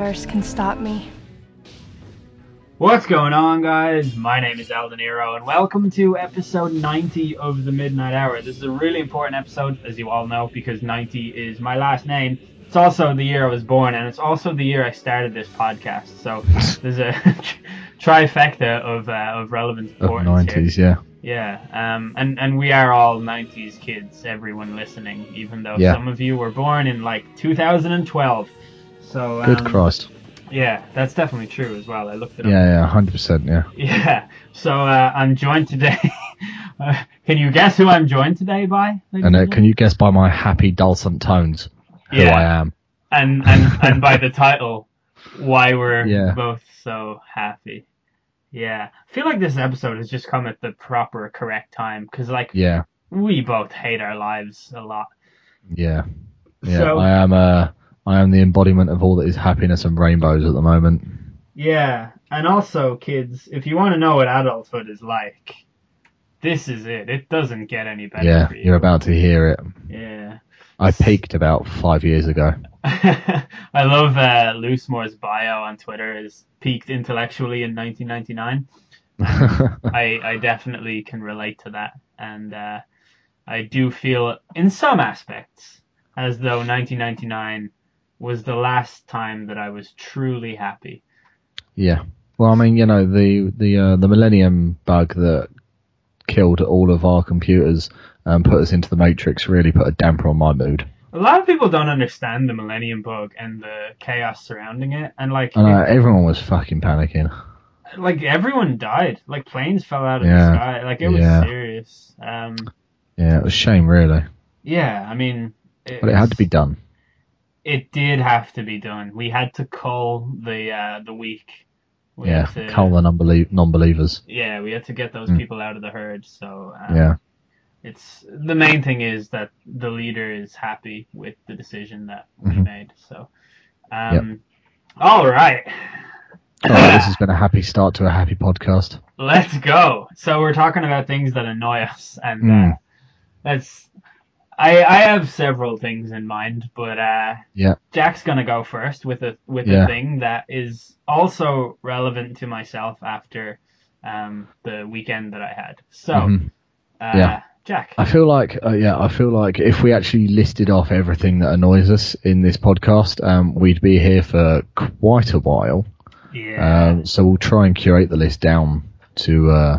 universe can stop me. What's going on, guys? My name is Eldeniro, and welcome to episode 90 of the Midnight Hour. This is a really important episode, as you all know, because 90 is my last name. It's also the year I was born, and it's also the year I started this podcast. So there's a trifecta of uh, of relevant Of importance here. nineties, yeah. Yeah, um, and and we are all '90s kids. Everyone listening, even though Yeah. some of you were born in like 2012. So Good um, Christ. Yeah, that's definitely true as well. I looked it up. Yeah, yeah, hundred percent, yeah. Yeah. So uh, I'm joined today. uh, can you guess who I'm joined today by? And uh, can you guess by my happy dulcet tones who Yeah. I am? and and and by the title, why we're Yeah. both so happy. Yeah, I feel like this episode has just come at the proper, correct time because like Yeah, we both hate our lives a lot. yeah, yeah. So- I am uh I am the embodiment of all that is happiness and rainbows at the moment. Yeah, and also, kids, if you want to know what adulthood is like, this is it. It doesn't get any better. Yeah, for you. you're about to hear it. Yeah. I peaked about five years ago. I love uh, Loosemore's bio on Twitter is peaked intellectually in 1999. I, I definitely can relate to that, and uh, I do feel in some aspects as though 1999 was the last time that I was truly happy. yeah. Well, I mean, you know, the the uh, the Millennium bug that killed all of our computers and put us into the Matrix really put a damper on my mood. A lot of people don't understand the Millennium Bug and the chaos surrounding it, and like I know everyone was fucking panicking. like everyone died. Like planes fell out of Yeah. the sky. Like it was Yeah. serious. Um, Yeah, it was a shame, really, yeah, I mean, it, but it had to be done. It did have to be done. We had to call the uh, the weak. We Yeah, to, cull the non-belie- non-believers. Yeah, we had to get those Mm. people out of the herd. So um, Yeah. it's the main thing is that the leader is happy with the decision that we Mhm. made. So, um, all right. All right, this has been a happy start to a happy podcast. Let's go. So we're talking about things that annoy us, and uh, Mm. that's. I I have several things in mind, but uh, Yeah. Jack's gonna go first with a with Yeah. a thing that is also relevant to myself after um the weekend that I had. So, Mhm. uh, Yeah. Jack. I feel like, uh, yeah, I feel like if we actually listed off everything that annoys us in this podcast, um, we'd be here for quite a while. Yeah. Um, so we'll try and curate the list down to uh,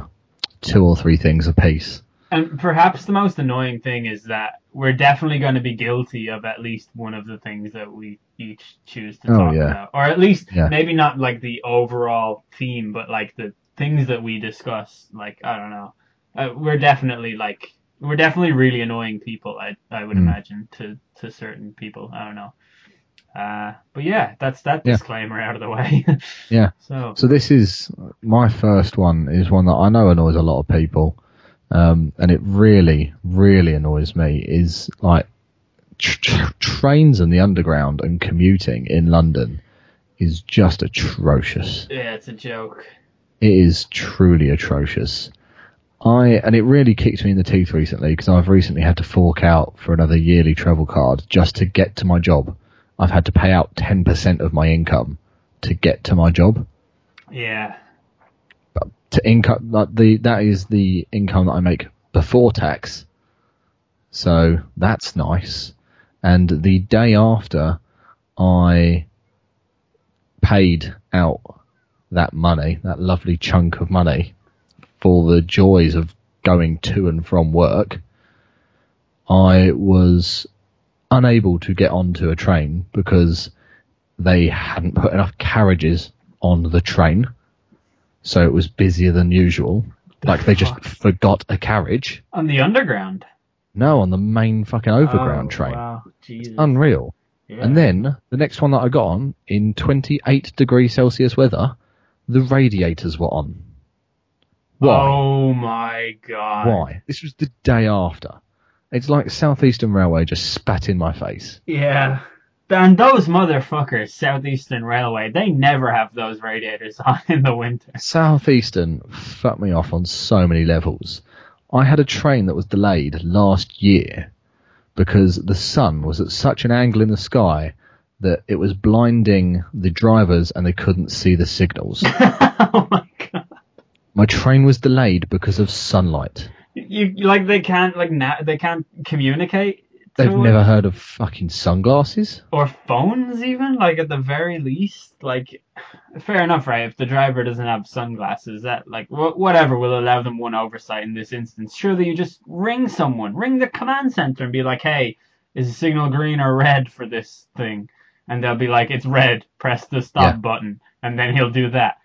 two or three things a piece. And perhaps the most annoying thing is that we're definitely going to be guilty of at least one of the things that we each choose to Oh, talk yeah. about. Or at least Yeah. maybe not like the overall theme, but like the things that we discuss. Like, I don't know. Uh, we're definitely like, we're definitely really annoying people, I, I would Mm. imagine, to, to certain people. I don't know. Uh, but yeah, that's that Yeah. disclaimer out of the way. Yeah. So, So this is my first one. Is one that I know annoys a lot of people, um, and it really, really annoys me. Is like tr- tr- trains and the underground and commuting in London is just atrocious. yeah, it's a joke. It is truly atrocious. I and it really kicked me in the teeth recently because I've recently had to fork out for another yearly travel card just to get to my job. I've had to pay out ten percent of my income to get to my job. Yeah. To income like the that is the income that I make before tax. So that's nice. And the day after I paid out that money, that lovely chunk of money for the joys of going to and from work, I was unable to get onto a train because they hadn't put enough carriages on the train. So it was busier than usual. Like they just forgot a carriage. On the underground. No, on the main fucking overground Oh, train. Wow. Jesus. Unreal. Yeah. And then the next one that I got on in 28 degree Celsius weather, the radiators were on. Why? Oh my god. Why? This was the day after. It's like Southeastern Railway just spat in my face. Yeah. And those motherfuckers, Southeastern Railway, they never have those radiators on in the winter. Southeastern fucked me off on so many levels. I had a train that was delayed last year because the sun was at such an angle in the sky that it was blinding the drivers and they couldn't see the signals. oh my god. My train was delayed because of sunlight. You like they can't like now they can't communicate. They've never heard of fucking sunglasses. or phones even? Like at the very least? Like fair enough right? If the driver doesn't have sunglasses that like wh- whatever will allow them one oversight in this instance. Surely you just ring someone. Ring the command center and be like hey is the signal green or red for this thing? And they'll be like it's red. Press the stop Yeah. button. And then he'll do that.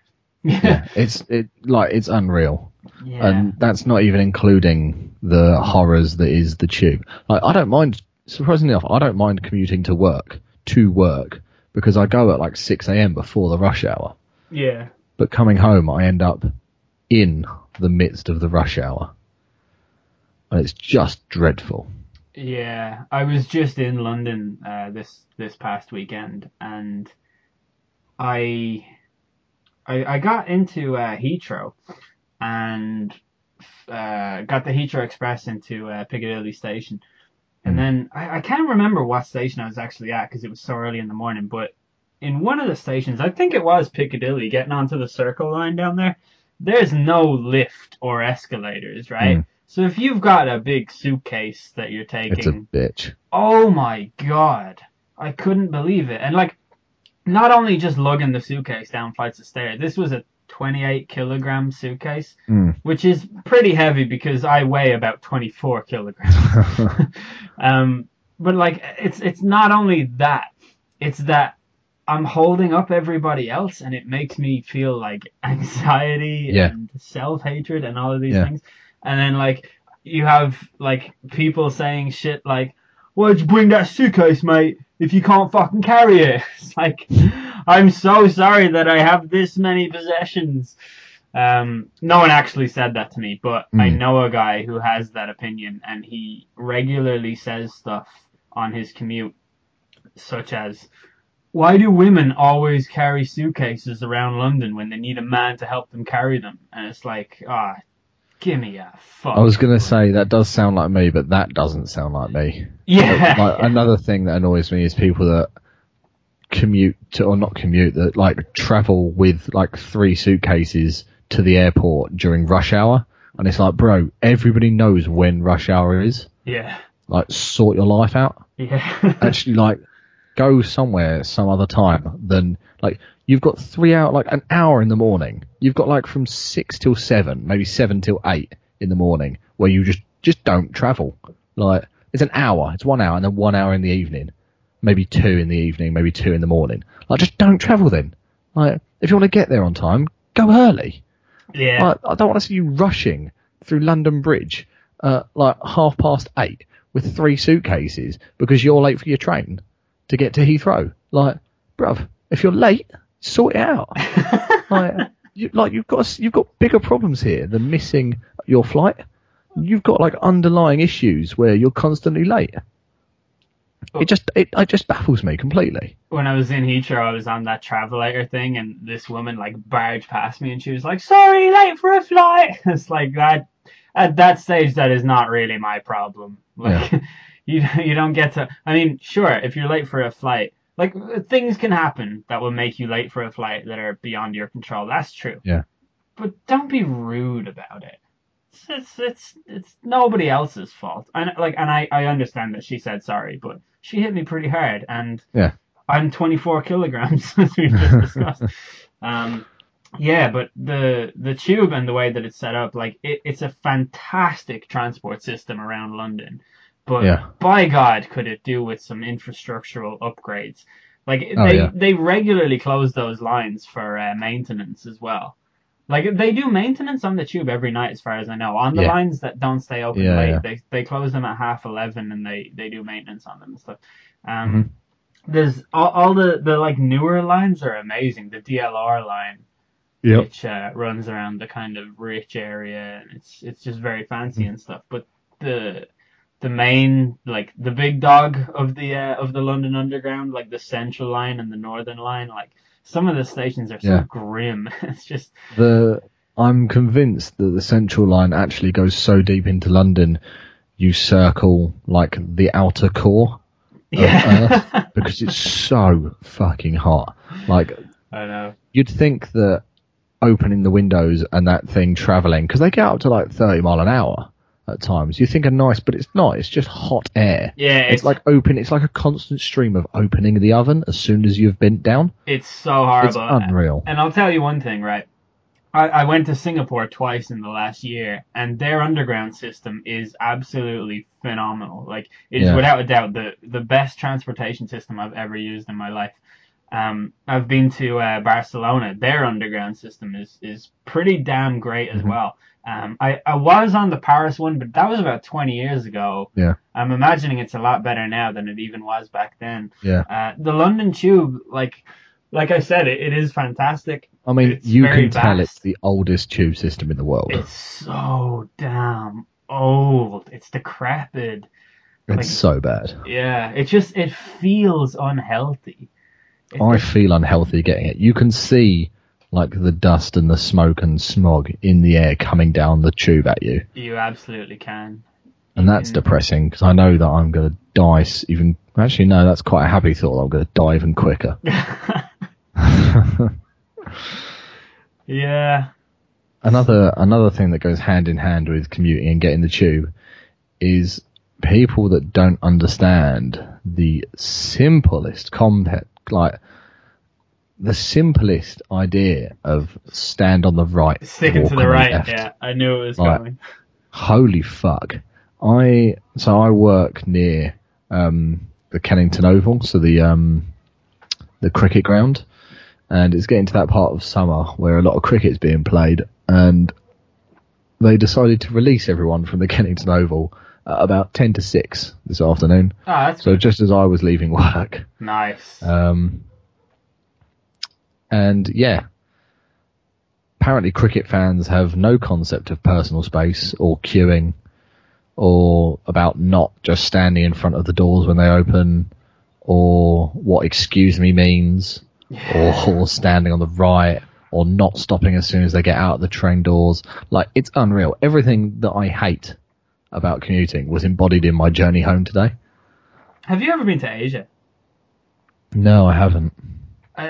Yeah, it's it like it's unreal, yeah. And that's not even including the horrors that is the tube. Like I don't mind, surprisingly enough, I don't mind commuting to work to work because I go at like six a.m. before the rush hour. yeah But coming home, I end up in the midst of the rush hour, and it's just dreadful. Yeah, I was just in London uh, this this past weekend, and I I, I got into uh, Heathrow and uh, got the Heathrow Express into uh, Piccadilly Station, and Mm. then I, I can't remember what station I was actually at because it was so early in the morning. But in one of the stations, I think it was Piccadilly, getting onto the Circle line down there. There's no lift or escalators, right? Mm. So if you've got a big suitcase that you're taking, It's a bitch. Oh my god. I couldn't believe it. And like, not only just lugging the suitcase down flights of stairs, this was a 28 kilogram suitcase, Mm. which is pretty heavy because I weigh about 24 kilograms. um, but like, it's, it's not only that, it's that I'm holding up everybody else and it makes me feel like anxiety Yeah. and self hatred and all of these Yeah. things. And then like, you have like people saying shit like, Why'd you bring that suitcase, mate, if you can't fucking carry it? It's like, I'm so sorry that I have this many possessions. Um, no one actually said that to me, but I Mm. know a guy who has that opinion, and he regularly says stuff on his commute, such as, "Why do women always carry suitcases around London when they need a man to help them carry them?" And it's like, ah, give me a fuck. I was gonna say that does sound like me, but that doesn't sound like me. yeah, like another thing that annoys me is people that commute to or not commute that like travel with like three suitcases to the airport during rush hour. And it's like bro everybody knows when rush hour is. Yeah, like sort your life out. Yeah. actually like go somewhere some other time than like you've got three hour like an hour in the morning. You've got like from six till seven maybe seven till eight in the morning where you just just don't travel. Like it's an hour. It's one hour and then one hour in the evening maybe two in the evening maybe two in the morning like just don't travel then like if you want to get there on time go early yeah. like, I don't want to see you rushing through London Bridge uh, like half past eight with three suitcases because you're late for your train to get to Heathrow. Like, bruv, if you're late, sort it out. like, you, like you've got you've got bigger problems here than missing your flight. You've got like underlying issues where you're constantly late. It just it, it just baffles me completely. when I was in Heathrow, I was on that travelator thing, and this woman like barged past me, and she was like, "Sorry, late for a flight." It's like that. At that stage, that is not really my problem. Like, you you don't get to. I mean, sure, if you're late for a flight, like things can happen that will make you late for a flight that are beyond your control. That's true. Yeah. But don't be rude about it. It's it's it's, it's nobody else's fault. And like, and I I understand that she said sorry, but she hit me pretty hard, and Yeah. I'm 24 kilograms, as we just discussed. um, yeah, but the the tube and the way that it's set up, like it, it's a fantastic transport system around London. But Yeah. by God, could it do with some infrastructural upgrades? Like Oh, they yeah. they regularly close those lines for uh, maintenance as well. Like they do maintenance on the tube every night, as far as I know. On the Yeah. lines that don't stay open Yeah, late, yeah. they they close them at half eleven, and they they do maintenance on them and stuff. Um, Mhm. There's all, all the the like newer lines are amazing. The DLR line, which uh, runs around the kind of rich area, and it's it's just very fancy Mm. and stuff. But the the main like the big dog of the uh, of the London Underground, like the Central Line and the Northern Line, like some of the stations are so Yeah. grim. it's just The I'm convinced that the central line actually goes so deep into London, you circle like the outer core Yeah. Earth because it's so fucking hot. Like I know. you'd think that opening the windows and that thing traveling because they get up to like 30 mile an hour at times. You think are nice, but it's not. It's just hot air. Yeah, It's, like open. It's like a constant stream of opening the oven as soon as you've bent down. it's so horrible. It's unreal. And I'll tell you one thing, right? I, I went to Singapore twice in the last year, and their underground system is absolutely phenomenal. Like, it is Yeah. without a doubt the, the best transportation system I've ever used in my life. Um, I've been to uh, Barcelona. Their underground system is, is pretty damn great as Mhm. well. Um, I, I was on the Paris one, but that was about 20 years ago. Yeah. I'm imagining it's a lot better now than it even was back then. Yeah. Uh, the London Tube, like, like I said, it, it is fantastic. I mean, It's you can tell it's the oldest tube system in the world. It's so damn old. It's decrepit. It's like- so bad. Yeah, it just it feels unhealthy. I feel unhealthy getting it. You can see like the dust and the smoke and smog in the air coming down the tube at you, you absolutely can. and that's depressing because I know that I'm going to die even. Actually, no, that's quite a happy thought. I'm going to die even quicker. yeah. another another thing that goes hand in hand with commuting and getting the tube is people that don't understand the simplest concept, like the simplest idea of stand on the right, Sticking to the right. left. Yeah, I knew it was Right. coming. Holy fuck! I so I work near um, the Kennington Oval, so the um, the cricket ground, and it's getting to that part of summer where a lot of cricket's being played, and they decided to release everyone from the Kennington Oval about ten to six this afternoon. Oh, that's So just as I was leaving work, nice. um, and yeah, apparently cricket fans have no concept of personal space or queuing or about not just standing in front of the doors when they open or what excuse me means or, or standing on the right or not stopping as soon as they get out of the train doors. Like it's unreal. Everything that I hate about commuting was embodied in my journey home today. Have you ever been to Asia? No, I haven't. I,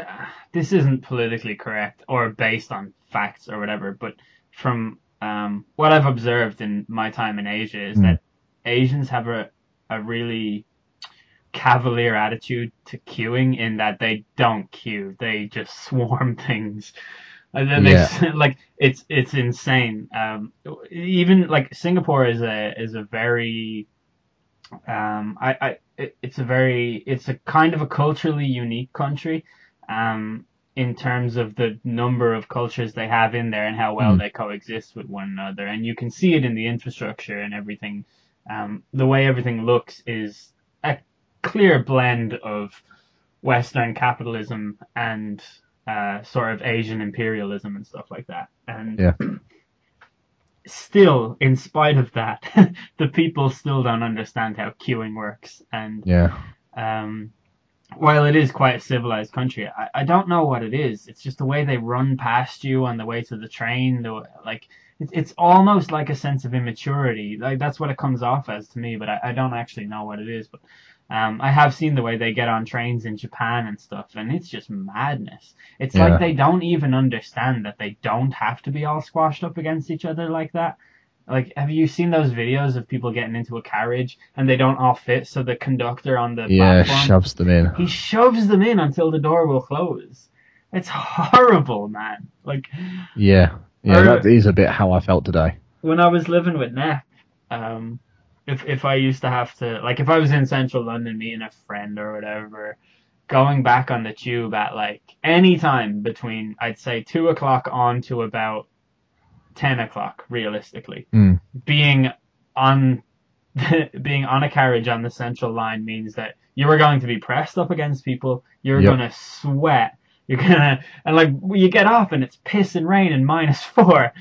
this isn't politically correct or based on facts or whatever, but from um, what I've observed in my time in Asia is Mm. that Asians have a, a really cavalier attitude to queuing in that they don't queue, they just swarm things. And then they like it's it's insane. Um, even like Singapore is a is a very um, I, I it, it's a very it's a kind of a culturally unique country um, in terms of the number of cultures they have in there and how well Mm. they coexist with one another and you can see it in the infrastructure and everything um, the way everything looks is a clear blend of western capitalism and uh, sort of asian imperialism and stuff like that and Yeah. still in spite of that the people still don't understand how queuing works and Yeah. um, while it is quite a civilized country, I, I don't know what it is. It's just the way they run past you on the way to the train. The, like it's it's almost like a sense of immaturity. Like that's what it comes off as to me, but I, I don't actually know what it is. But um, I have seen the way they get on trains in Japan and stuff, and it's just madness. It's Yeah. like they don't even understand that they don't have to be all squashed up against each other like that. Like, have you seen those videos of people getting into a carriage and they don't all fit, so the conductor on the Yeah, platform shoves them in. he shoves them in until the door will close. It's horrible, man. Like Yeah. Yeah, that is a bit how I felt today. when I was living with Neff, um, if if I used to have to like if I was in central London meeting a friend or whatever, going back on the tube at like any time between I'd say two o'clock on to about ten o'clock, realistically. Mm. Being on being on a carriage on the central line means that you are going to be pressed up against people. You're Yep. gonna sweat. You're gonna and like you get off and it's piss and rain and minus four,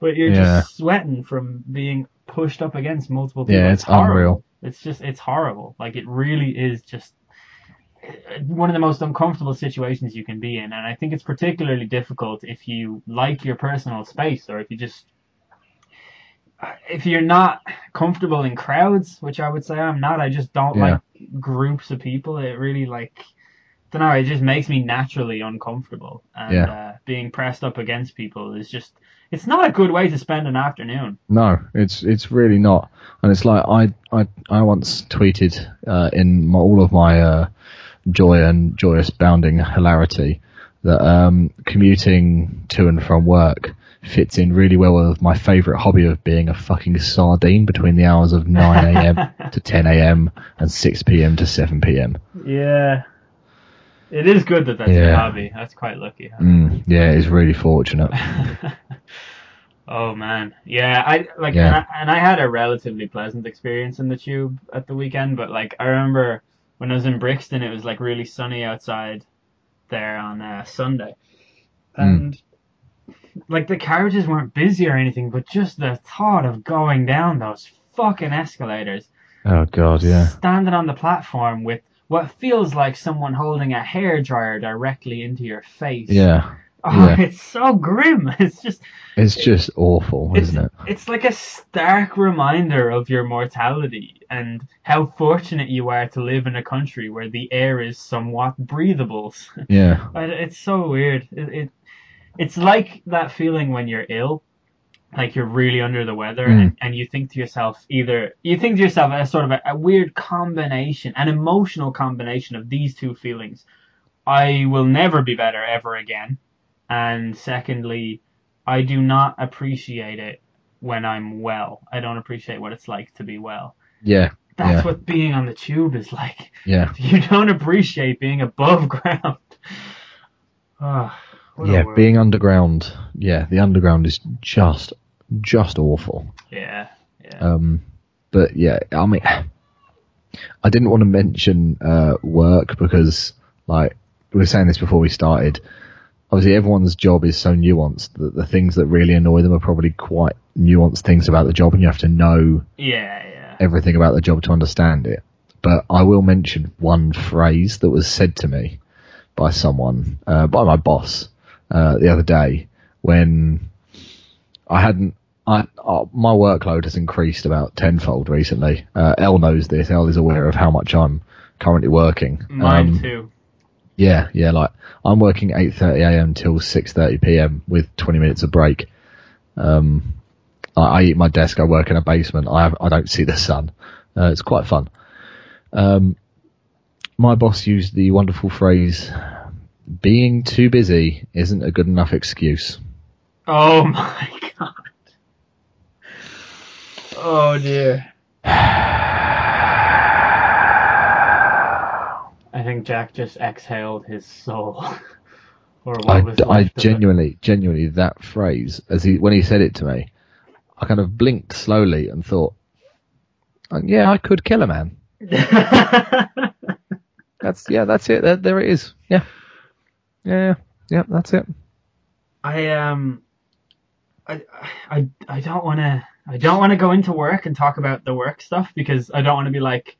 but you're Yeah. just sweating from being pushed up against multiple people. Yeah, it's horrible. unreal. It's just it's horrible. Like it really is just one of the most uncomfortable situations you can be in, and I think it's particularly difficult if you like your personal space or if you just if you're not comfortable in crowds, which I would say I'm not, I just don't Yeah. like groups of people. It really like, don't know, it just makes me naturally uncomfortable. And Yeah. uh, being pressed up against people is just, it's not a good way to spend an afternoon. No, it's it's really not, and it's like I I I once tweeted uh, in my, all of my uh, joy and joyous bounding hilarity that um, commuting to and from work fits in really well with my favourite hobby of being a fucking sardine between the hours of 9 a.m. to 10 a.m. and 6 p.m. to 7 p.m. Yeah. It is good that that's your hobby. That's quite lucky. huh? Mm, yeah, it's really fortunate. oh man, yeah. I like, Yeah. and, I, and I had a relatively pleasant experience in the tube at the weekend. But like, I remember when I was in Brixton, it was like really sunny outside there on uh, Sunday, and like the carriages weren't busy or anything, but just the thought of going down those fucking escalators Oh god, yeah, standing on the platform with what feels like someone holding a hairdryer directly into your face. yeah. Oh, yeah. it's so grim. It's just It's just awful, it's, isn't it? it's like a stark reminder of your mortality and how fortunate you are to live in a country where the air is somewhat breathable. Yeah, it's so weird. It, it it's like that feeling when you're ill, like you're really under the weather, Mm. and, and you think to yourself either you think to yourself as sort of a, a weird combination, an emotional combination of these two feelings. I will never be better ever again, and secondly, I do not appreciate it when I'm well. I don't appreciate what it's like to be well. yeah, That's Yeah. what being on the tube is like. yeah. You don't appreciate being above ground. A yeah, being underground. Yeah, the underground is just just awful. Yeah, yeah. Um, but yeah, I mean, I didn't want to mention uh, work because, like, we were saying this before we started. Obviously, everyone's job is so nuanced that the things that really annoy them are probably quite nuanced things about the job, and you have to know yeah, yeah. everything about the job to understand it. But I will mention one phrase that was said to me by someone, uh, by my boss, uh, the other day when I hadn't. I, uh, my workload has increased about tenfold recently. Uh, Elle knows this. Elle is aware of how much I'm currently working. Mine Um, too. Yeah, yeah. Like I'm working 8:30 a.m. till 6:30 p.m. with 20 minutes of break. Um, I, I eat my desk. I work in a basement. I have, I don't see the sun. Uh, it's quite fun. Um, my boss used the wonderful phrase, "Being too busy isn't a good enough excuse." Oh my god. Oh dear. I think Jack just exhaled his soul. or what I, was I of it. genuinely, genuinely, that phrase, as he when he said it to me, I kind of blinked slowly and thought, "Oh, "Yeah, I could kill a man." That's yeah, that's it. There, there it is. Yeah, yeah, yeah. That's it. I um I I I don't want to I don't want to go into work and talk about the work stuff because I don't want to be like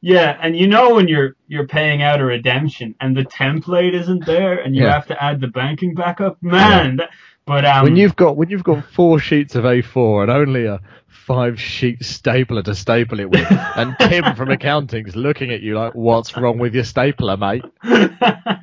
yeah, and you know when you're you're paying out a redemption and the template isn't there and you Yeah. have to add the banking backup, man. That, but um when you've got when you've got four sheets of A4 and only a five sheet stapler to staple it with, and Tim from accounting's looking at you like, "What's wrong with your stapler, mate?"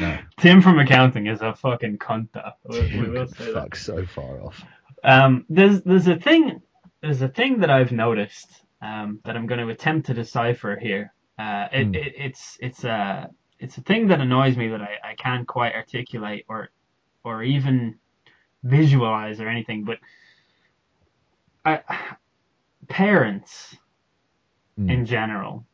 No, Tim from accounting is a fucking cunt. We, we will say that. fuck, so far off. Um, there's there's a thing there's a thing that I've noticed um, that I'm going to attempt to decipher here. Uh, it, Hmm. it, it's it's a it's a thing that annoys me that I, I can't quite articulate or or even visualize or anything. But I, parents Hmm. in general,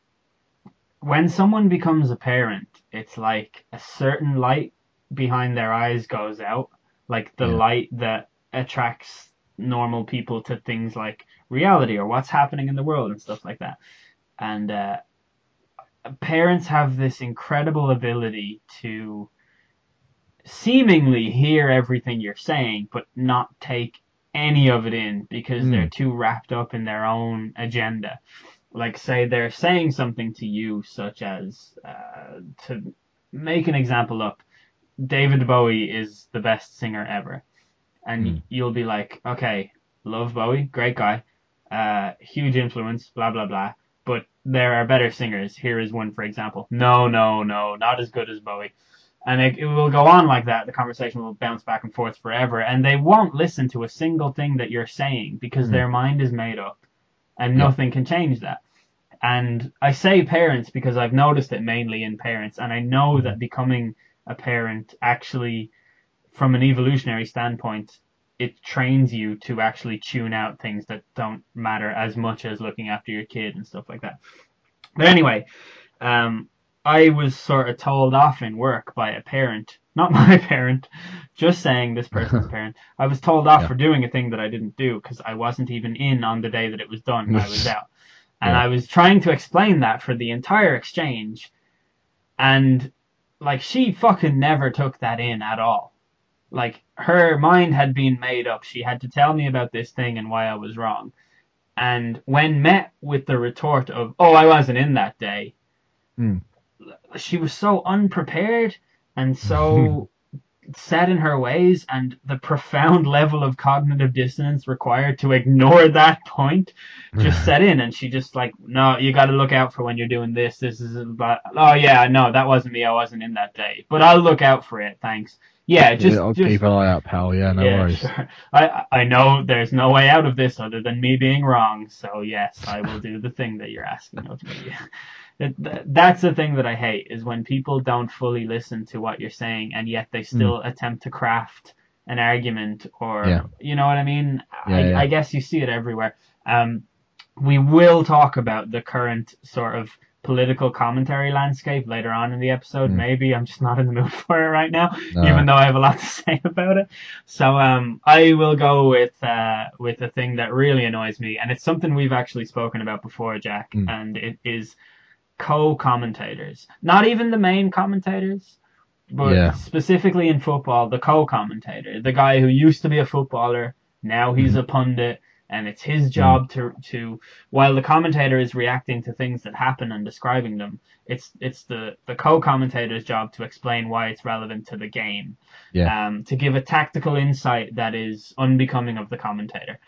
when someone becomes a parent, it's like a certain light behind their eyes goes out, like the Yeah. light that attracts normal people to things like reality or what's happening in the world and stuff like that. And uh, parents have this incredible ability to seemingly hear everything you're saying, but not take any of it in because Mm. they're too wrapped up in their own agenda. Like, say they're saying something to you, such as, uh, to make an example up, David Bowie is the best singer ever. And Mm. you'll be like, okay, love Bowie, great guy, uh, huge influence, blah blah blah. But there are better singers. Here is one, for example. No, no, no, not as good as Bowie. And it, it will go on like that. The conversation will bounce back and forth forever, and they won't listen to a single thing that you're saying because Mm. their mind is made up, and Yeah. nothing can change that. And I say parents because I've noticed it mainly in parents, and I know that becoming a parent actually, from an evolutionary standpoint, it trains you to actually tune out things that don't matter as much as looking after your kid and stuff like that. But anyway, um, I was sort of told off in work by a parent, not my parent, just saying this person's parent. I was told off Yeah. for doing a thing that I didn't do because I wasn't even in on the day that it was done. I was out. And Yeah. I was trying to explain that for the entire exchange. And like she fucking never took that in at all. Like her mind had been made up. She had to tell me about this thing and why I was wrong. And when met with the retort of, "Oh, I wasn't in that day," Hmm. she was so unprepared and so set in her ways, and the profound level of cognitive dissonance required to ignore that point just set in. And she just like, "No, you got to look out for when you're doing this. This is about. Oh yeah, no, that wasn't me. I wasn't in that day, but I'll look out for it. Thanks. Yeah, just yeah, I'll just keep an eye out, pal. Yeah, no yeah, worries. sure. I I know there's no way out of this other than me being wrong. So yes, I will do the thing that you're asking of me. That's the thing that I hate is when people don't fully listen to what you're saying and yet they still attempt to craft an argument or Hmm. Yeah. you know what I mean. Yeah, I, yeah. I guess you see it everywhere. Um, we will talk about the current sort of political commentary landscape later on in the episode. Mm. Maybe I'm just not in the mood for it right now No. even though I have a lot to say about it. So um, I will go with uh, with a thing that really annoys me, and it's something we've actually spoken about before, Jack, Mm. and it is co-commentators. Not even the main commentators, but Yeah. specifically in football, the co-commentator, the guy who used to be a footballer, now he's a pundit. And it's his job to to while the commentator is reacting to things that happen and describing them, it's it's the the co-commentator's job to explain why it's relevant to the game Yeah. um, to give a tactical insight that is unbecoming of the commentator.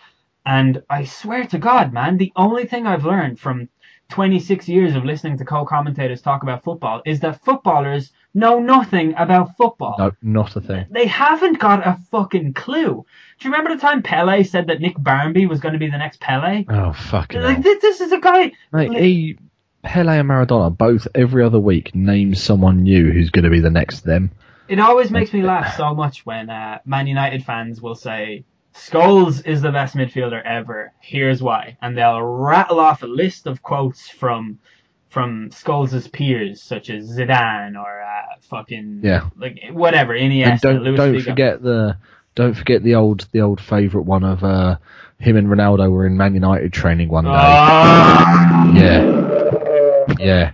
And I swear to God, man, the only thing I've learned from 26 years of listening to co-commentators talk about football is that footballers know nothing about football. No, not a thing. They haven't got a fucking clue. Do you remember the time Pele said that Nick Barmby was going to be the next Pele? Oh fucking Like hell. this, this is a guy. Mate, like- he, Pele and Maradona both every other week name someone new who's going to be the next them. It always makes me laugh so much when uh, Man United fans will say, Scholes is the best midfielder ever. Here's why. And they'll rattle off a list of quotes from from Scholes' peers, such as Zidane or uh, fucking Yeah. like whatever, And Iniesta, don't Luis don't Figo. forget the don't forget the old the old favourite one of uh, him and Ronaldo were in Man United training one day. Oh, Yeah, yeah.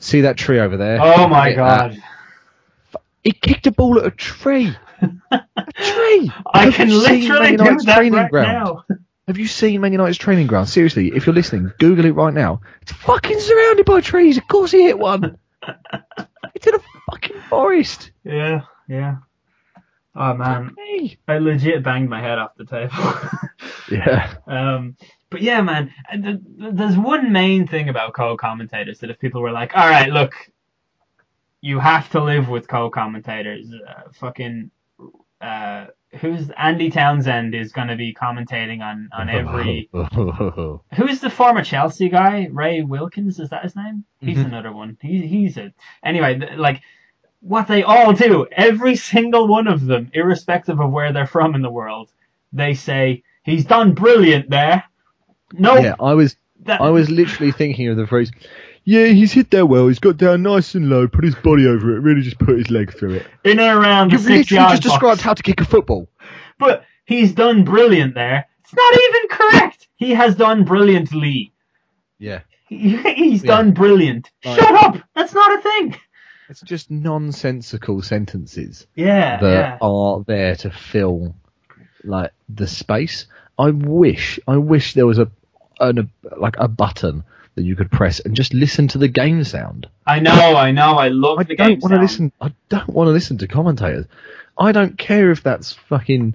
See that tree over there? oh my Forget that. god. He kicked a ball at a tree. a tree. I Have can literally do that right ground? now. Have you seen Man United's training ground? Seriously, if you're listening, Google it right now. It's fucking surrounded by trees. Of course he hit one. it's in a fucking forest. Yeah, yeah. Oh man, Hey. I legit banged my head off the table. Yeah. Um, but yeah, man, and th- th- there's one main thing about co-commentators that if people were like, all right, look, you have to live with co-commentators. Uh, fucking, uh, who's Andy Townsend is going to be commentating on on every. Who's the former Chelsea guy? Ray Wilkins is that his name? He's Mhm. another one. He, he's a anyway. th- Like what they all do, every single one of them, irrespective of where they're from in the world, they say he's done brilliant there. No, yeah, I was that, I was literally thinking of the phrase. Yeah, he's hit there well. He's got down nice and low, put his body over it, really just put his leg through it. in and around the You've six literally yard just described how to kick a football. But he's done brilliant there. It's not even correct. He has done brilliantly. Yeah. He, he's Yeah. done brilliant. Right. Shut up. That's not a thing. It's just nonsensical sentences. Yeah, that yeah. are there to fill like the space. I wish, I wish there was a, an, a like a button that you could press and just listen to the game sound. I know, I know. I love I the don't game want to sound. listen. I don't want to listen to commentators. I don't care if that's fucking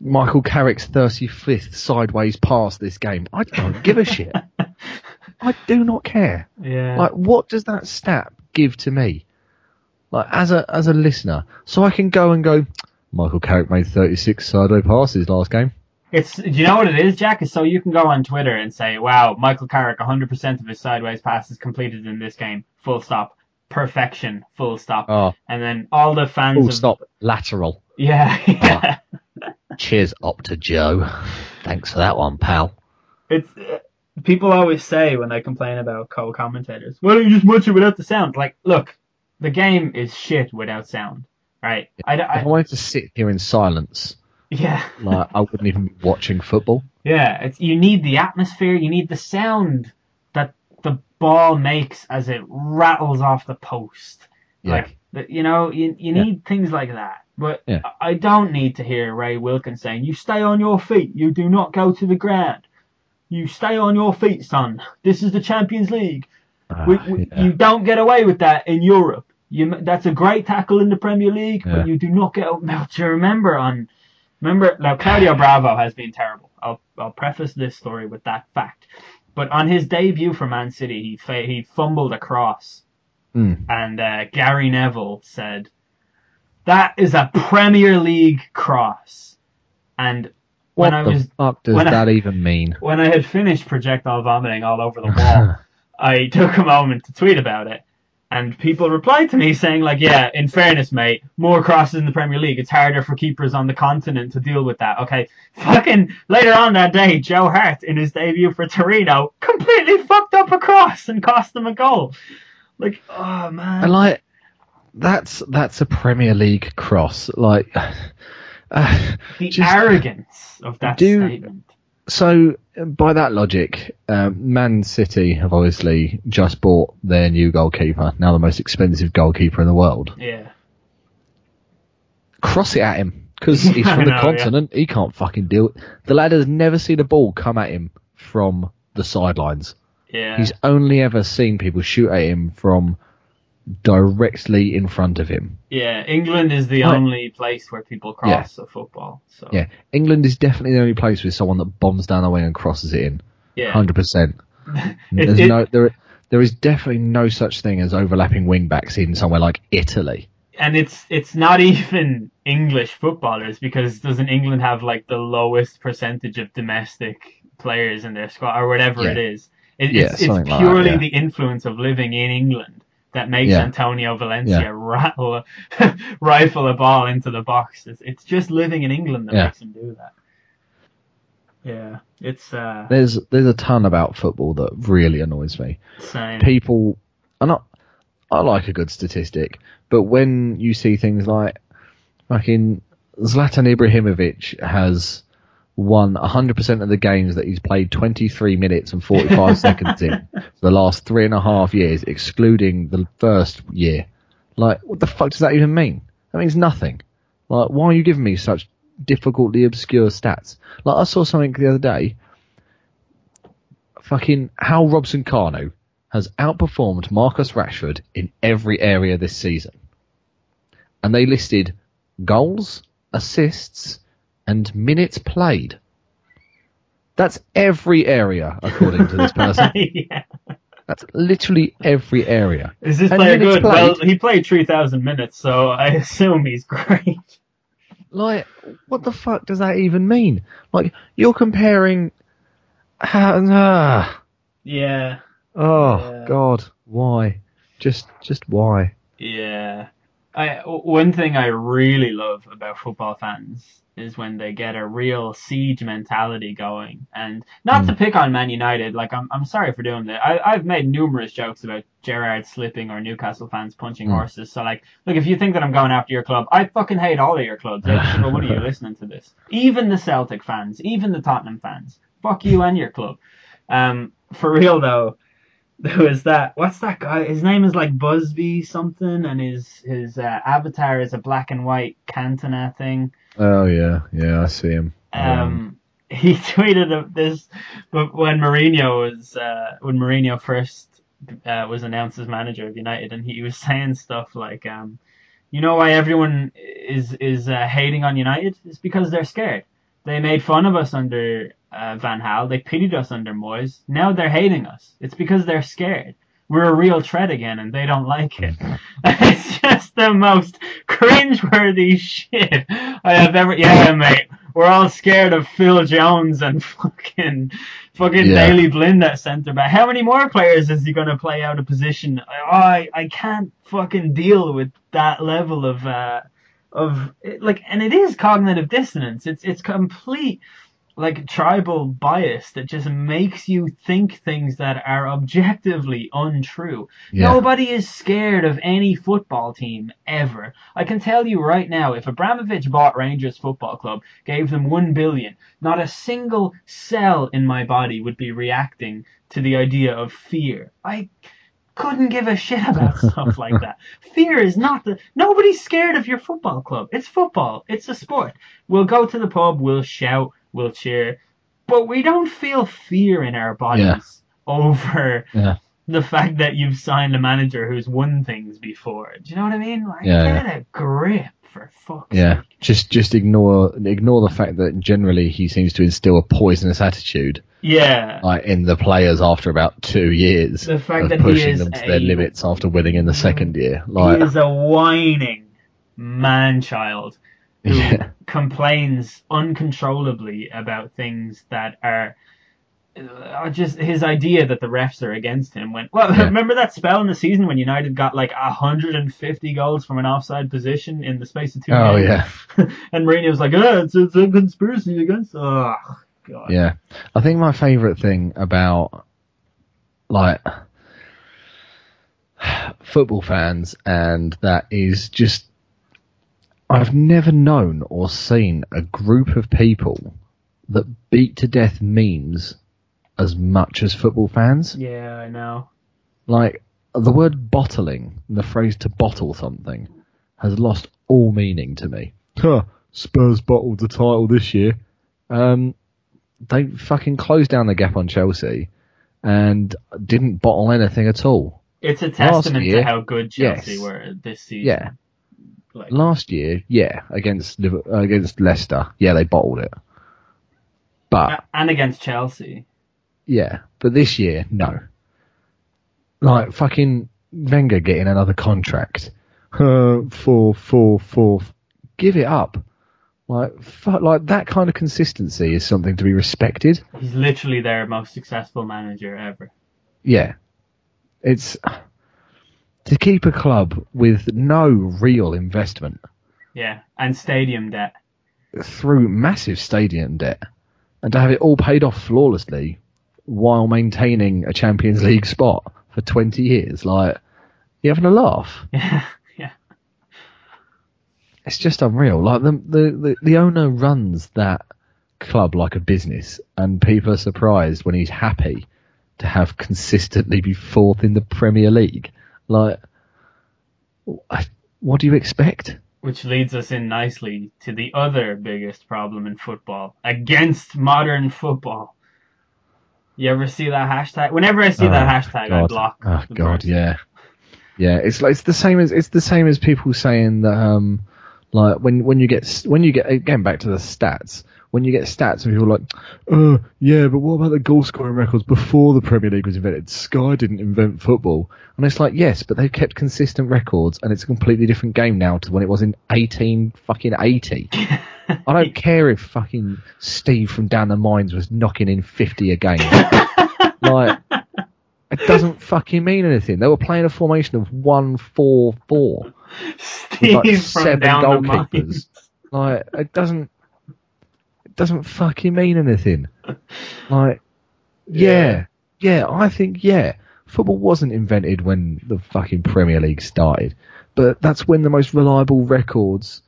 Michael Carrick's 35th sideways pass this game. I don't give a shit. I do not care. Yeah. Like, what does that stat give to me? Like, as a as a listener, so I can go and go. Michael Carrick made 36 sideways passes last game. It's do you know what it is, Jack? Is so you can go on Twitter and say, "Wow, Michael Carrick, 100% of his sideways passes completed in this game. Full stop. Perfection. Full stop." Oh, And then all the fans full of stop. Lateral. yeah, yeah. Cheers up to Joe. Thanks for that one, pal. It's uh, people always say when they complain about co-commentators, "Why don't you just watch it without the sound?" Like, look, the game is shit without sound, right? I, If I I, wanted to sit here in silence, yeah, like I wouldn't even be watching football. yeah. It's you need the atmosphere, you need the sound that the ball makes as it rattles off the post. Yeah. Like, you know, you you Yeah. need things like that. But Yeah. I don't need to hear Ray Wilkins saying, "You stay on your feet. You do not go to the ground. You stay on your feet, son. This is the Champions League. We, Ah, we, yeah. You don't get away with that in Europe. You, that's a great tackle in the Premier League, Yeah. but you do not get. Now, to remember on, remember now Claudio Bravo has been terrible. I'll I'll preface this story with that fact. But on his debut for Man City, he fa- he fumbled a cross, Mm. and uh, Gary Neville said, "That is a Premier League cross." And What when I the was fuck does when I- that even mean? when I had finished projectile vomiting all over the wall, I took a moment to tweet about it, and people replied to me saying like, "Yeah, in fairness, mate, more crosses in the Premier League. It's harder for keepers on the continent to deal with that." Okay, fucking later on that day, Joe Hart in his debut for Torino completely fucked up a cross and cost them a goal. Like, oh man, And like that's that's a Premier League cross. Like uh, the just- arrogance of that Do- statement. So by that logic, um, Man City have obviously just bought their new goalkeeper, now the most expensive goalkeeper in the world. Yeah, Cross it at him because he's from the know, yeah. continent. He can't fucking deal it. The lad has never seen a ball come at him from the sidelines. yeah. He's only ever seen people shoot at him from directly in front of him. Yeah, England is the Right. only place where people cross a football. So Yeah, England is definitely the only place with someone that bombs down the wing and crosses it in. yeah. Hundred percent. There's it- no there. There is definitely no such thing as overlapping wing backs in somewhere like Italy. and it's it's not even English footballers because doesn't England have like the lowest percentage of domestic players in their squad or whatever Yeah. it is? It, Yeah, it's it's something like purely that, yeah. the influence of living in England that makes Yeah. Antonio Valencia Yeah. rattle rifle a ball into the box. It's, it's just living in England that Yeah. makes him do that. Yeah, it's uh, There's there's a ton about football that really annoys me. same. People, and not. I like a good statistic, but when you see things like fucking Zlatan Ibrahimovic has won 100% of the games that he's played 23 minutes and 45 seconds in for the last three and a half years, excluding the first year. Like, what the fuck does that even mean? That means nothing. Like, why are you giving me such difficultly obscure stats? Like, I saw something the other day. Fucking how Robson-Kanu has outperformed Marcus Rashford in every area this season. And they listed goals, assists, and minutes played. That's every area, according to this person. yeah. That's literally every area. Is this And player good? Well, he played 3,000 minutes, so I assume he's great. Like, what the fuck does that even mean? Like, you're comparing. Ah, Yeah, oh Yeah. God, why? Just, just why? yeah. I one thing I really love about football fans is when they get a real siege mentality going, and not to pick on Man United. Like I'm, I'm sorry for doing that. I, I've made numerous jokes about Gerrard slipping or Newcastle fans punching Mm. horses. So like, look, if you think that I'm going after your club, I fucking hate all of your clubs. Single one of you listening to this, even the Celtic fans, even the Tottenham fans. Fuck you and your club. Um, for real though, there was that. What's that guy? His name is like Busby something, and his his uh, avatar is a black and white Cantona thing. Oh yeah, yeah, I see him. Um, he tweeted this, when Mourinho was uh, when Mourinho first uh, was announced as manager of United, and he was saying stuff like, um, you know why everyone is is uh, hating on United? It's because they're scared. They made fun of us under uh, Van Gaal. They pitied us under Moyes. Now they're hating us. It's because they're scared. We're a real threat again, and they don't like it. it's just the most cringe-worthy shit I have ever. Yeah, mate. We're all scared of Phil Jones and fucking fucking Yeah. Daley Blind at centre back. How many more players is he going to play out of position? I I can't fucking deal with that level of uh of like, and it is cognitive dissonance. It's it's complete like tribal bias that just makes you think things that are objectively untrue. Yeah. Nobody is scared of any football team ever. I can tell you right now, if Abramovich bought Rangers Football Club, gave them one billion, not a single cell in my body would be reacting to the idea of fear. I couldn't give a shit about stuff like that. Fear is not the. Nobody's scared of your football club. It's football. It's a sport. We'll go to the pub. We'll shout. We'll cheer. But we don't feel fear in our bodies Yeah. over Yeah. the fact that you've signed a manager who's won things before. Do you know what I mean? Like, Yeah, get a grip for fuck's Yeah, sake. just just ignore ignore the fact that generally he seems to instill a poisonous attitude Yeah. like in the players after about two years The fact that he pushing is them to their limits after winning in the second mm. year. he Like, is a whining man-child who Yeah. complains uncontrollably about things that are are just his idea that the refs are against him. When well, Yeah. remember that spell in the season when United got like hundred and fifty goals from an offside position in the space of two oh games? yeah, and Mourinho was like, "Oh, it's, it's a conspiracy against." Oh God. yeah. I think my favourite thing about like football fans and that is just I've never known or seen a group of people that beat to death memes as much as football fans. Yeah, I know. Like the word bottling, the phrase to bottle something, has lost all meaning to me. Huh, Spurs bottled the title this year. Um, they fucking closed down the gap on Chelsea and didn't bottle anything at all. It's a testament year, to how good Chelsea yes. were this season. Yeah. Last year, yeah, against uh, against Leicester, yeah, they bottled it. But and against Chelsea. Yeah, but this year, no. Like fucking Wenger getting another contract. Uh, four, four, four. Give it up. Like, fu- like that kind of consistency is something to be respected. He's literally their most successful manager ever. Yeah, it's to keep a club with no real investment Yeah, and stadium debt. through massive stadium debt, and to have it all paid off flawlessly while maintaining a Champions League spot for twenty years. Like, you having a laugh? Yeah, yeah. it's just unreal. Like the, the the the owner runs that club like a business, and people are surprised when he's happy to have consistently be fourth in the Premier League. Like, I- what do you expect? Which leads us in nicely to the other biggest problem in football against modern football. You ever see that hashtag? Whenever I see that Oh, hashtag, I block. Oh God, person. yeah, yeah. It's like it's the same as it's the same as people saying that um, like when when you get when you get again back to the stats. When you get stats and people are like, oh yeah, but what about the goal scoring records before the Premier League was invented? Sky didn't invent football, and it's like yes, but they've kept consistent records, and it's a completely different game now to when it was in eighteen fucking eighty. I don't care if fucking Steve from Down the Mines was knocking in fifty a game. like it doesn't fucking mean anything. They were playing a formation of one four four with Steve like from seven down the mines. goalkeepers. Like it doesn't doesn't fucking mean anything. Like yeah, yeah, I think yeah. Football wasn't invented when the fucking Premier League started, but that's when the most reliable records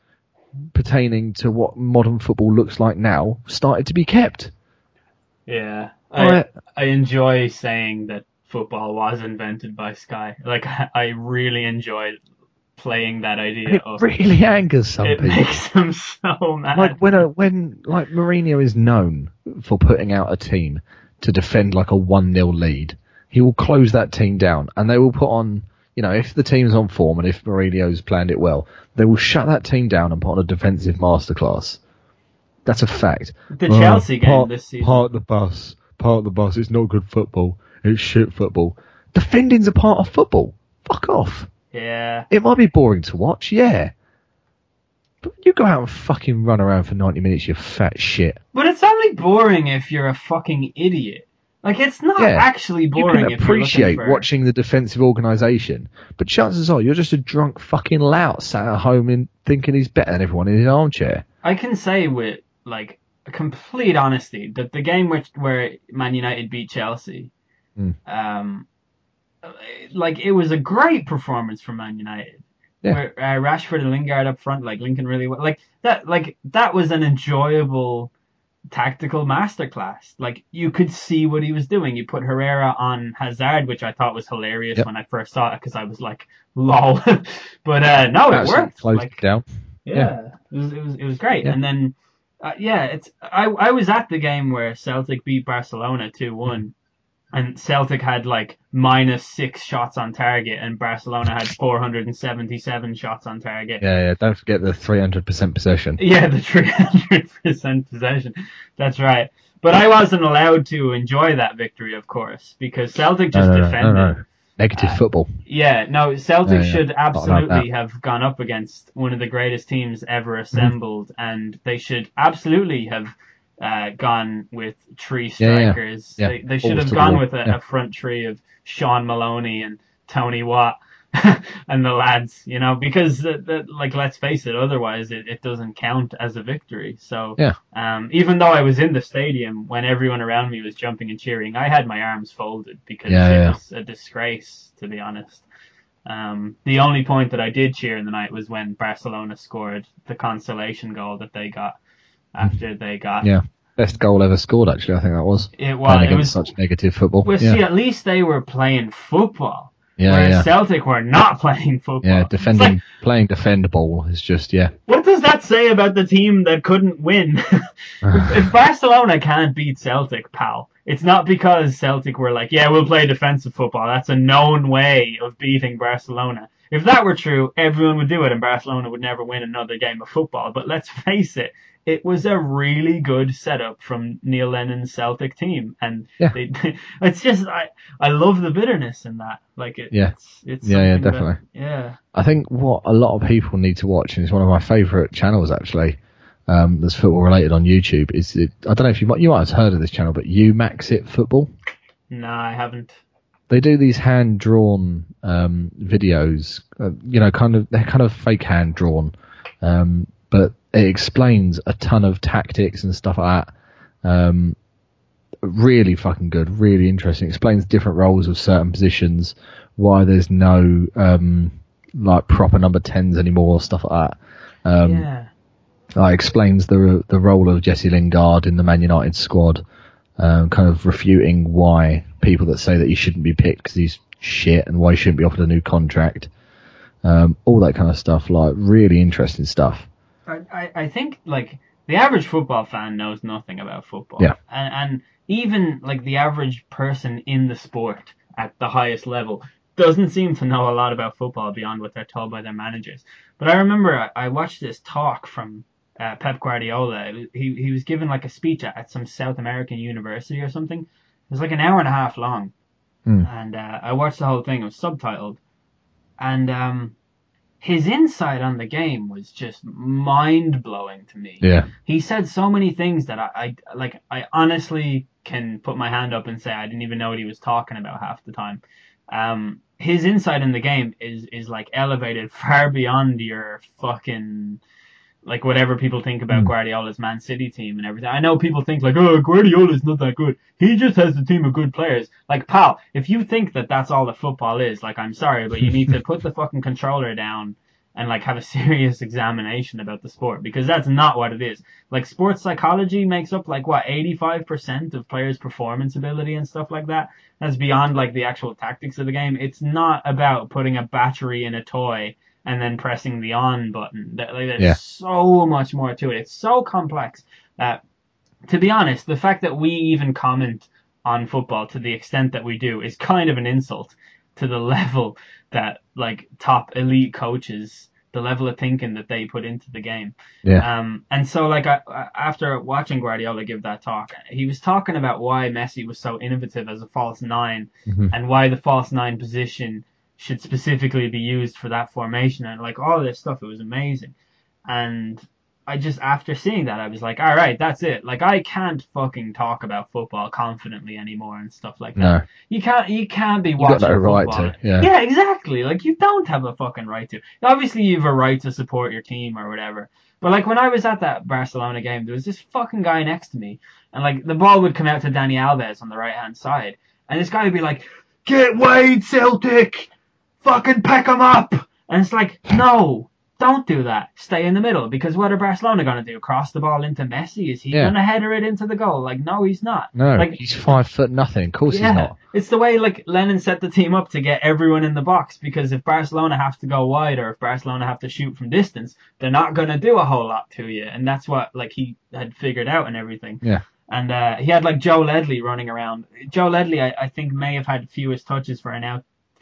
pertaining to what modern football looks like now started to be kept. Yeah, I Right. I enjoy saying that football was invented by Sky. Like I, I really enjoy playing that idea. It of, really angers some it people. makes them so mad. like when a, when like Mourinho is known for putting out a team to defend like a one 0 lead, he will close that team down, and they will put on. You know, if the team's on form and if Mourinho's planned it well, they will shut that team down and put on a defensive masterclass. That's a fact. The uh, Chelsea game park, this season. Park the bus. Park the bus. It's not good football. It's shit football. Defending's a part of football. Fuck off. Yeah. It might be boring to watch, yeah. But you go out and fucking run around for 90 minutes, you fat shit. But it's only boring if you're a fucking idiot. Like it's not Yeah. actually You boring can if you're appreciate for... watching the defensive organisation, but chances are you're just a drunk fucking lout sat at home in thinking he's better than everyone in his armchair. I can say with like complete honesty that the game which where Man United beat Chelsea, Mm. um, like it was a great performance from Man United. Yeah. Where uh, Rashford and Lingard up front, like Lincoln really well, like that, like that was an enjoyable tactical masterclass. Like you could see what he was doing. You put Herrera on Hazard, which I thought was hilarious Yep. when I first saw it because I was like, lol. but uh, no, it worked. closed Like, down. yeah, It was it was it was great. Yeah. And then uh, yeah, it's I I was at the game where Celtic beat Barcelona two one, and Celtic had like minus six shots on target, and Barcelona had four hundred and seventy seven shots on target. Yeah, yeah. Don't forget the 300% possession. Yeah, the three hundred percent possession. That's right. But I wasn't allowed to enjoy that victory, of course, because Celtic just no, no, defended. no. Negative Uh, football. Yeah, no, Celtic Yeah, yeah. should absolutely that. have gone up against one of the greatest teams ever Mm-hmm. assembled, and they should absolutely have uh, gone with three Yeah, yeah. strikers. Yeah, They, they should have gone with a, Yeah. a front three of Shaun Maloney and Tony Watt and the lads, you know, because the, the, like let's face it, otherwise it, it doesn't count as a victory. So Yeah. um, even though I was in the stadium when everyone around me was jumping and cheering, I had my arms folded because Yeah, it yeah. was a disgrace, to be honest. Um, the only point that I did cheer in the night was when Barcelona scored the consolation goal that they got after they got Yeah. Best goal ever scored, actually, I think that was. it. Was it was such negative football. well, yeah. see, at least they were playing football, yeah, whereas yeah. Celtic were not playing football. Yeah, defending, like, playing defend ball is just, yeah. what does that say about the team that couldn't win? if Barcelona can't beat Celtic, pal, it's not because Celtic were like, yeah, we'll play defensive football. That's a known way of beating Barcelona. If that were true, everyone would do it and Barcelona would never win another game of football. But let's face it, it was a really good setup from Neil Lennon's Celtic team. And Yeah. they, it's just, I, I love the bitterness in that. Like, it, Yeah. it's, it's Yeah, yeah, something that- definitely. yeah. I think what a lot of people need to watch, and it's one of my favourite channels actually, um, that's football related on YouTube, is it, I don't know if you might, you might have heard of this channel, but You Max It Football. No, I haven't. They do these hand drawn um, videos, uh, you know, kind of they're kind of fake hand drawn, um, but it explains a ton of tactics and stuff like that. Um, really fucking good, really interesting. Explains different roles of certain positions, why there's no um, like proper number tens anymore, stuff like that. Um, yeah. uh, explains the the role of Jesse Lingard in the Man United squad, um, kind of refuting why people that say that he shouldn't be picked because he's shit and why he shouldn't be offered a new contract, um, all that kind of stuff. Like really interesting stuff. I, I, think like the average football fan knows nothing about football. Yeah. And and even like the average person in the sport at the highest level doesn't seem to know a lot about football beyond what they're told by their managers. But I remember I, I watched this talk from uh, Pep Guardiola. He he was given like a speech at, at some South American university or something. It was like an hour and a half long, Hmm. and uh, I watched the whole thing. It was subtitled, and um, his insight on the game was just mind blowing to me. Yeah, He said so many things that I, I like. I honestly can put my hand up and say I didn't even know what he was talking about half the time. Um, his insight in the game is is like elevated far beyond your fucking like whatever people think about Hmm. Guardiola's Man City team and everything. I know people think like, oh, Guardiola's not that good. He just has a team of good players. Like, pal, if you think that that's all that football is, like, I'm sorry, but you need to put the fucking controller down and like have a serious examination about the sport because that's not what it is. Like, sports psychology makes up like what 85% of players' performance ability and stuff like that. That's beyond like the actual tactics of the game. It's not about putting a battery in a toy and then pressing the on button. That- Like, there's Yeah. so much more to it. It's so complex that, to be honest, the fact that we even comment on football to the extent that we do is kind of an insult to the level that like top elite coaches the level of thinking that they put into the game. Yeah. Um, and so like I, after watching Guardiola give that talk, he was talking about why Messi was so innovative as a false 9 Mhm. and why the false nine position should specifically be used for that formation and like all this stuff. It was amazing, and I just after seeing that I was like, all right, that's it. Like I can't fucking talk about football confidently anymore and stuff like that. No. You can't you can't be You watching got no right football. to. Yeah. Yeah, exactly. Like you don't have a fucking right to. Obviously, you have a right to support your team or whatever. But like when I was at that Barcelona game, there was this fucking guy next to me, and like the ball would come out to Dani Alves on the right hand side, and this guy would be like, "Get Wade, Celtic, fucking peck him up," and it's like, no. Don't do that. Stay in the middle because what are Barcelona gonna do? Cross the ball into Messi? Is he Yeah. gonna header it into the goal? Like, no, he's not. No, Like- he's five foot nothing. Of course Yeah, he's not. it's the way like Lennon set the team up to get everyone in the box because if Barcelona have to go wide or if Barcelona have to shoot from distance, they're not gonna do a whole lot to you, and that's what like he had figured out and everything. Yeah. And uh, he had like Joe Ledley running around. Joe Ledley, I, I think, may have had fewest touches for an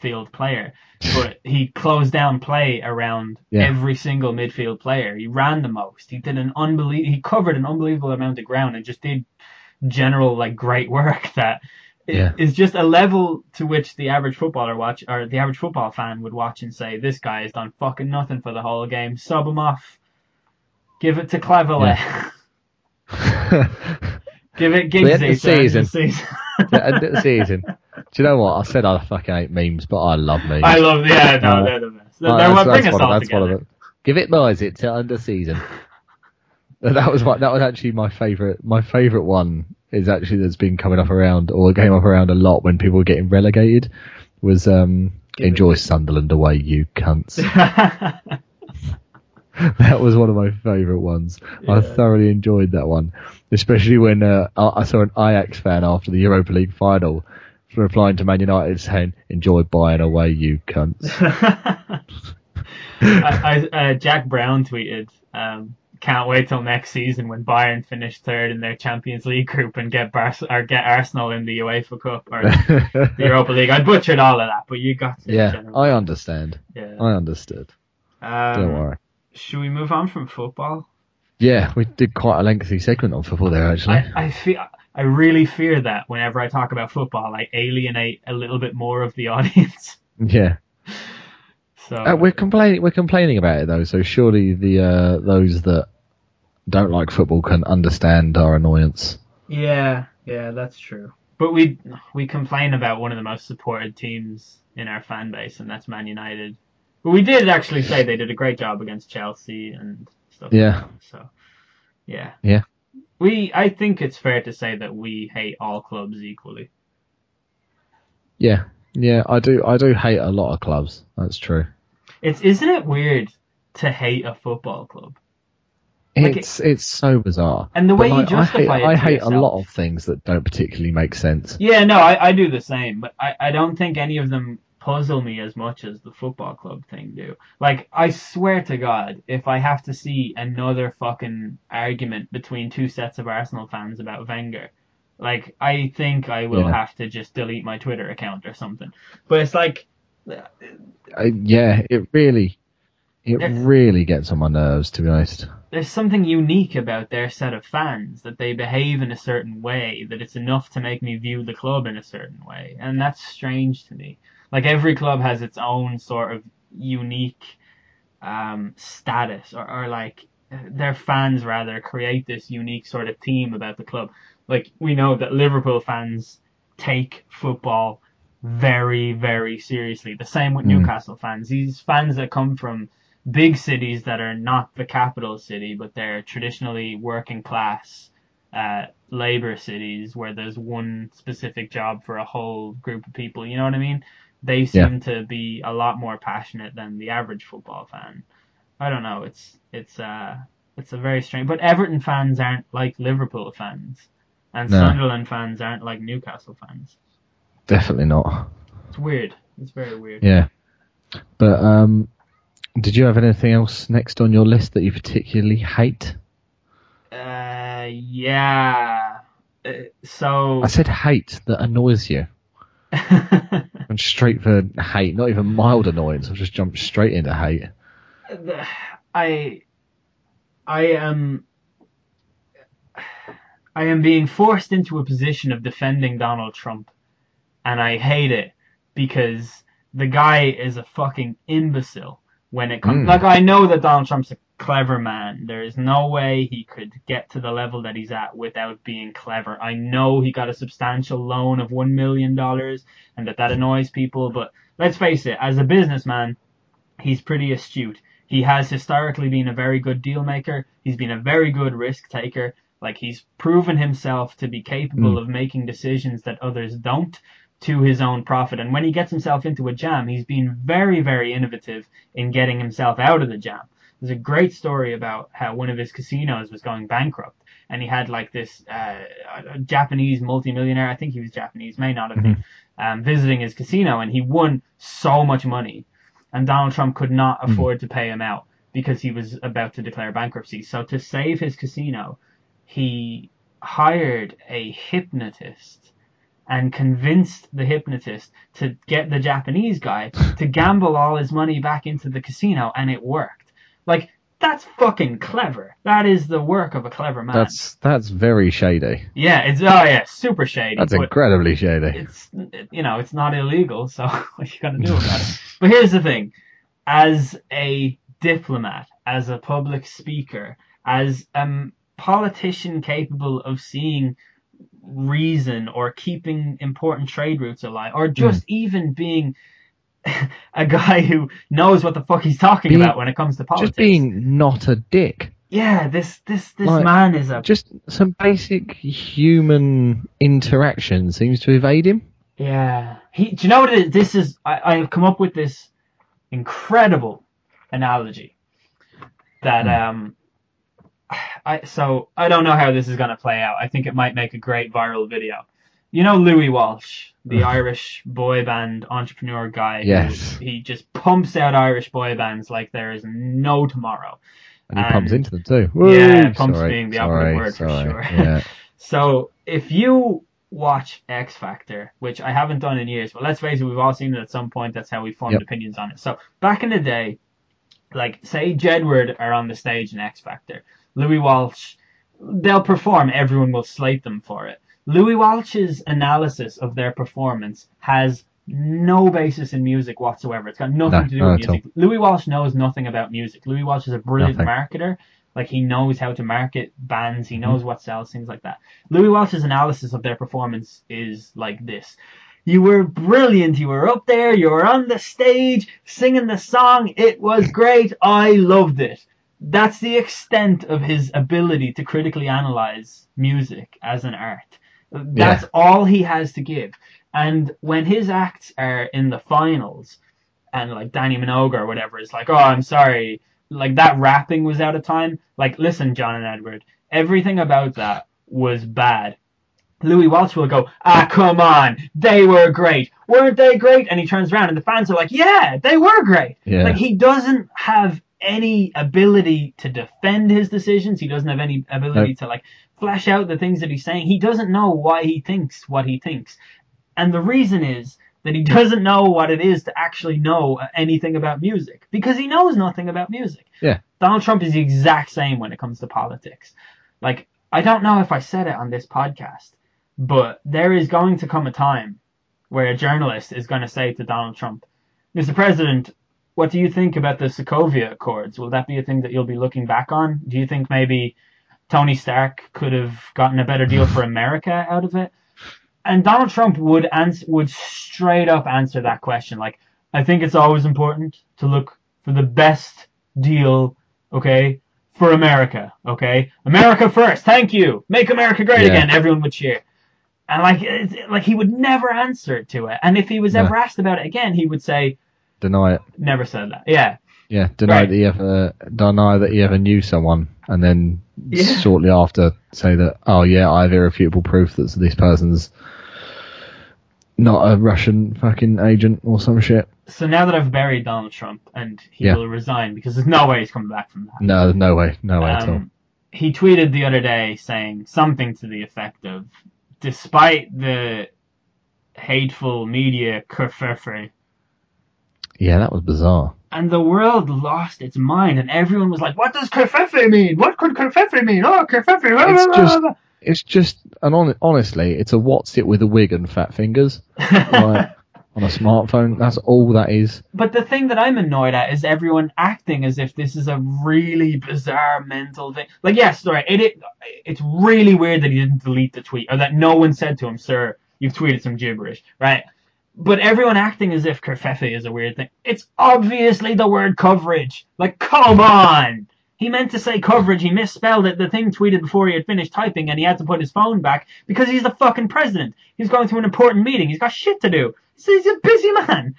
outfield player, but he closed down play around Yeah. every single midfield player. He ran the most. He did an unbelievable. He covered an unbelievable amount of ground and just did general like great work that Yeah. is just a level to which the average footballer watch or the average football fan would watch and say, "This guy has done fucking nothing for the whole game. Sub him off. Give it to Cleverley. Give it The Giggsy. to the season. season. The end of the season. Do you know what? I said I fucking hate memes, but I love memes. I love. Yeah, no, they're the best. They're, Right, they're that's- bring that's us one of- all that's one of together. it. Give it buys it till under season. That was what that was actually my favourite. My favourite one is actually that's been coming up around or came up around a lot when people were getting relegated. Was um Give it- enjoy Sunderland away, you cunts. that was one of my favourite ones. I thoroughly enjoyed that one, especially when uh, I saw an Ajax fan after the Europa League final replying to Man United saying, "Enjoy buying away, you cunts." I, I, uh, Jack Brown tweeted, um, "Can't wait till next season when Bayern finish third in their Champions League group and get Bar- or get Arsenal in the UEFA Cup or the Europa League." I butchered all of that, but you got it. yeah. I understand. yeah. I understood. Don't Um, worry. should we move on from football? Yeah, we did quite a lengthy segment on football there, actually. I, I feel. I really fear that whenever I talk about football, I alienate a little bit more of the audience. yeah, So uh, we're complaining. We're complaining about it though, so surely the uh, those that don't like football can understand our annoyance. Yeah, yeah, that's true. But we we complain about one of the most supported teams in our fan base, and that's Man United. But we did actually say they did a great job against Chelsea and stuff. Yeah. Like so yeah. Yeah. We I think it's fair to say that we hate all clubs equally. Yeah, yeah, I do. I do hate a lot of clubs. That's true. It's isn't it weird to hate a football club? Like It's it's so bizarre. And the way you like, I hate, justify it I hate yourself. a lot of things that don't particularly make sense. Yeah, no, I, I do the same, but I, I don't think any of them puzzle me as much as the football club thing do. Like, I swear to God, if I have to see another fucking argument between two sets of Arsenal fans about Wenger, like, I think I will Yeah. have to just delete my Twitter account or something. But it's like, Uh, yeah, it really, it really gets on my nerves, to be honest. there's something unique about their set of fans that they behave in a certain way that it's enough to make me view the club in a certain way and that's strange to me like every club has its own sort of unique um, status or, or like their fans rather create this unique sort of team about the club like we know that liverpool fans take football very very seriously the same with Mm. newcastle fans these fans that come from big cities that are not the capital city, but they're traditionally working class uh, labor cities where there's one specific job for a whole group of people. You know what I mean? They seem to be a lot more passionate than the average football fan. I don't know. It's it's uh it's a very strange. But Everton fans aren't like Liverpool fans, and No. Sunderland fans aren't like Newcastle fans. Definitely not. It's weird. It's very weird. Yeah, but um, did you have anything else next on your list that you particularly hate? Uh, yeah. Uh, so I said hate that annoys you. Straight for hate, not even mild annoyance. I've just jumped straight into hate. I I am I am being forced into a position of defending Donald Trump, and I hate it because the guy is a fucking imbecile when it comes. Mm. Like I know that Donald Trump's a clever man. There is no way he could get to the level that he's at without being clever. I know he got a substantial loan of one million dollars, and that that annoys people. But let's face it, as a businessman, he's pretty astute. He has historically been a very good deal maker. He's been a very good risk taker. Like he's proven himself to be capable Mm. of making decisions that others don't to his own profit. And when he gets himself into a jam, he's been very, very innovative in getting himself out of the jam. There's a great story about how one of his casinos was going bankrupt, and he had like this uh, a Japanese multimillionaire. I think he was Japanese, may not have been, um, visiting his casino, and he won so much money, and Donald Trump could not Mhm. afford to pay him out because he was about to declare bankruptcy. So to save his casino, he hired a hypnotist and convinced the hypnotist to get the Japanese guy to gamble all his money back into the casino, and it worked. Like that's fucking clever. That is the work of a clever man. That's that's very shady. yeah, it's oh yeah, super shady. That's incredibly shady. it's you know it's not illegal, so what you gonna do about it? But here's the thing: as a diplomat, as a public speaker, as a politician capable of seeing reason or keeping important trade routes alive, or just hmm. even being a guy who knows what the fuck he's talking Being- about when it comes to politics. Just being not a dick. yeah, this this this Like, man is a Just some basic human interaction seems to evade him. Yeah. He, do you know what it is? This is, I, I have come up with this incredible analogy that, um, I, so I don't know how this is going to play out. I think it might make a great viral video. You know Louis Walsh, the. Irish boy band entrepreneur guy. who- Yes. he just pumps out Irish boy bands like there is no tomorrow. And he pumps into them too. Yeah, Woo! pumps sorry, being the operative word for sorry. sure. Yeah. So if you watch X Factor, which I haven't done in years, but let's face it, we've all seen it at some point. That's how we formed Yep. opinions on it. So back in the day, like say Jedward are on the stage in X Factor, Louis Walsh, they'll perform. Everyone will slate them for it. Louis Walsh's analysis of their performance has no basis in music whatsoever. It's got nothing No, to do with music. Louis Walsh knows nothing about music. Louis Walsh is a brilliant Nothing. marketer. Like he knows how to market bands, he Mm-hmm. knows what sells, things like that. Louis Walsh's analysis of their performance is like this. You were brilliant. You were up there. You were on the stage singing the song. It was great. I loved it. That's the extent of his ability to critically analyze music as an art. That's all he has to give. And when his acts are in the finals, and like Dannii Minogue or whatever is like, oh, I'm sorry, like that rapping was out of time. Like, listen, John and Edward, everything about that was bad. Louis Walsh will go, ah, come on, they were great. Weren't they great? And he turns around and the fans are like, yeah, they were great. Yeah. Like, he doesn't have any ability to defend his decisions. He doesn't have any ability to, like, flesh out the things that he's saying. He doesn't know why he thinks what he thinks. And the reason is that he doesn't know what it is to actually know anything about music because he knows nothing about music. Yeah. Donald Trump is the exact same when it comes to politics. Like, I don't know if I said it on this podcast, but there is going to come a time where a journalist is going to say to Donald Trump, Mr. President, what do you think about the Sokovia Accords? Will that be a thing that you'll be looking back on? Do you think maybe Tony Stark could have gotten a better deal for America out of it? And Donald Trump would answer, would straight up answer that question. Like, I think it's always important to look for the best deal, okay, for America, okay? America first, thank you. Make America great Yeah. again. Everyone would cheer. And like, it's, like he would never answer to it. And if he was No. ever asked about it again, he would say, Deny it. never said that. Yeah. Yeah, deny Right. that he ever deny that he ever knew someone, and then Yeah. shortly after say that, oh yeah, I have irrefutable proof that this person's not a Russian fucking agent or some shit. So now that I've buried Donald Trump and he Yeah. will resign because there's no way he's coming back from that. No, no way, no way at all. Um, he tweeted the other day saying something to the effect of, despite the hateful media kerfuffle, Yeah, that was bizarre. and the world lost its mind, and everyone was like, "What does covfefe mean? What could covfefe mean? Oh, covfefe!" blah, It's blah, just- blah, It's just, and on, honestly, it's a what's it with a wig and fat fingers like, on a smartphone. That's all that is. But the thing that I'm annoyed at is everyone acting as if this is a really bizarre mental thing. Like, yes, sorry, it, it it's really weird that he didn't delete the tweet or that no one said to him, "Sir, you've tweeted some gibberish," right? But everyone acting as if covfefe is a weird thing. It's obviously the word coverage. Like, come on. He meant to say coverage. He misspelled it. The thing tweeted before he had finished typing, and he had to put his phone back because he's the fucking president. He's going to an important meeting. He's got shit to do. He's a busy man.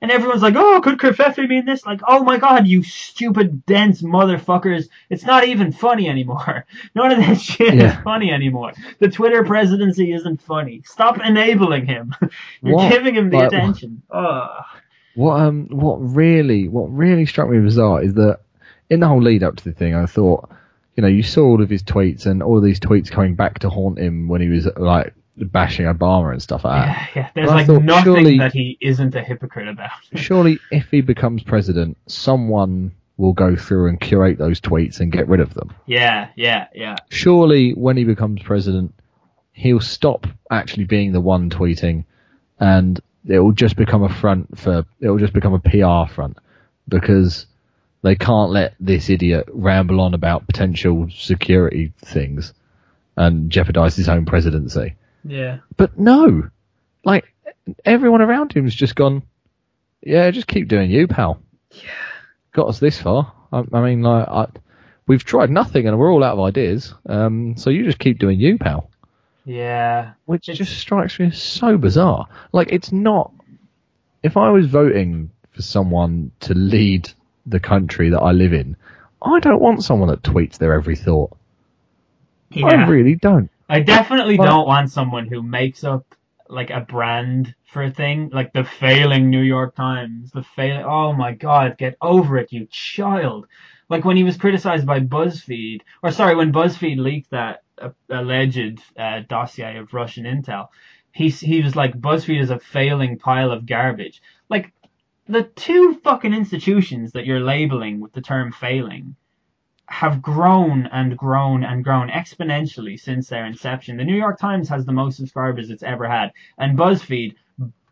And everyone's like, oh, could covfefe mean this? Like, oh my god, you stupid, dense motherfuckers. It's not even funny anymore. None of that shit is funny anymore. The Twitter presidency isn't funny. Stop enabling him. You're What? giving him the Like- attention. Ugh. What um what really what really struck me bizarre is that in the whole lead up to the thing, I thought, you know, you saw all of his tweets and all of these tweets coming back to haunt him when he was like bashing Obama and stuff like that. Yeah, yeah. There's But like thought nothing surely- that he isn't a hypocrite about. Surely, if he becomes president, someone will go through and curate those tweets and get rid of them. Yeah, yeah, yeah. Surely, when he becomes president, he'll stop actually being the one tweeting, and it will just become a front for it will just become a PR front because they can't let this idiot ramble on about potential security things and jeopardize his own presidency. Yeah. But no, like everyone around him's just gone. Yeah, just keep doing you, pal. Yeah, got us this far. I, I mean, like, I, we've tried nothing and we're all out of ideas. Um, so you just keep doing you, pal. Yeah. Which It's- just strikes me as so bizarre. Like, it's not. If I was voting for someone to lead the country that I live in, I don't want someone that tweets their every thought. I really don't. I definitely Well- don't want someone who makes up like a brand for a thing, like the failing New York Times, the failing. Oh my God, get over it, you child! Like when he was criticized by BuzzFeed, or sorry, when BuzzFeed leaked that uh, alleged uh, dossier of Russian intel, he he was like BuzzFeed is a failing pile of garbage. Like the two fucking institutions that you're labeling with the term failing have grown and grown and grown exponentially since their inception. The New York Times has the most subscribers it's ever had, and BuzzFeed,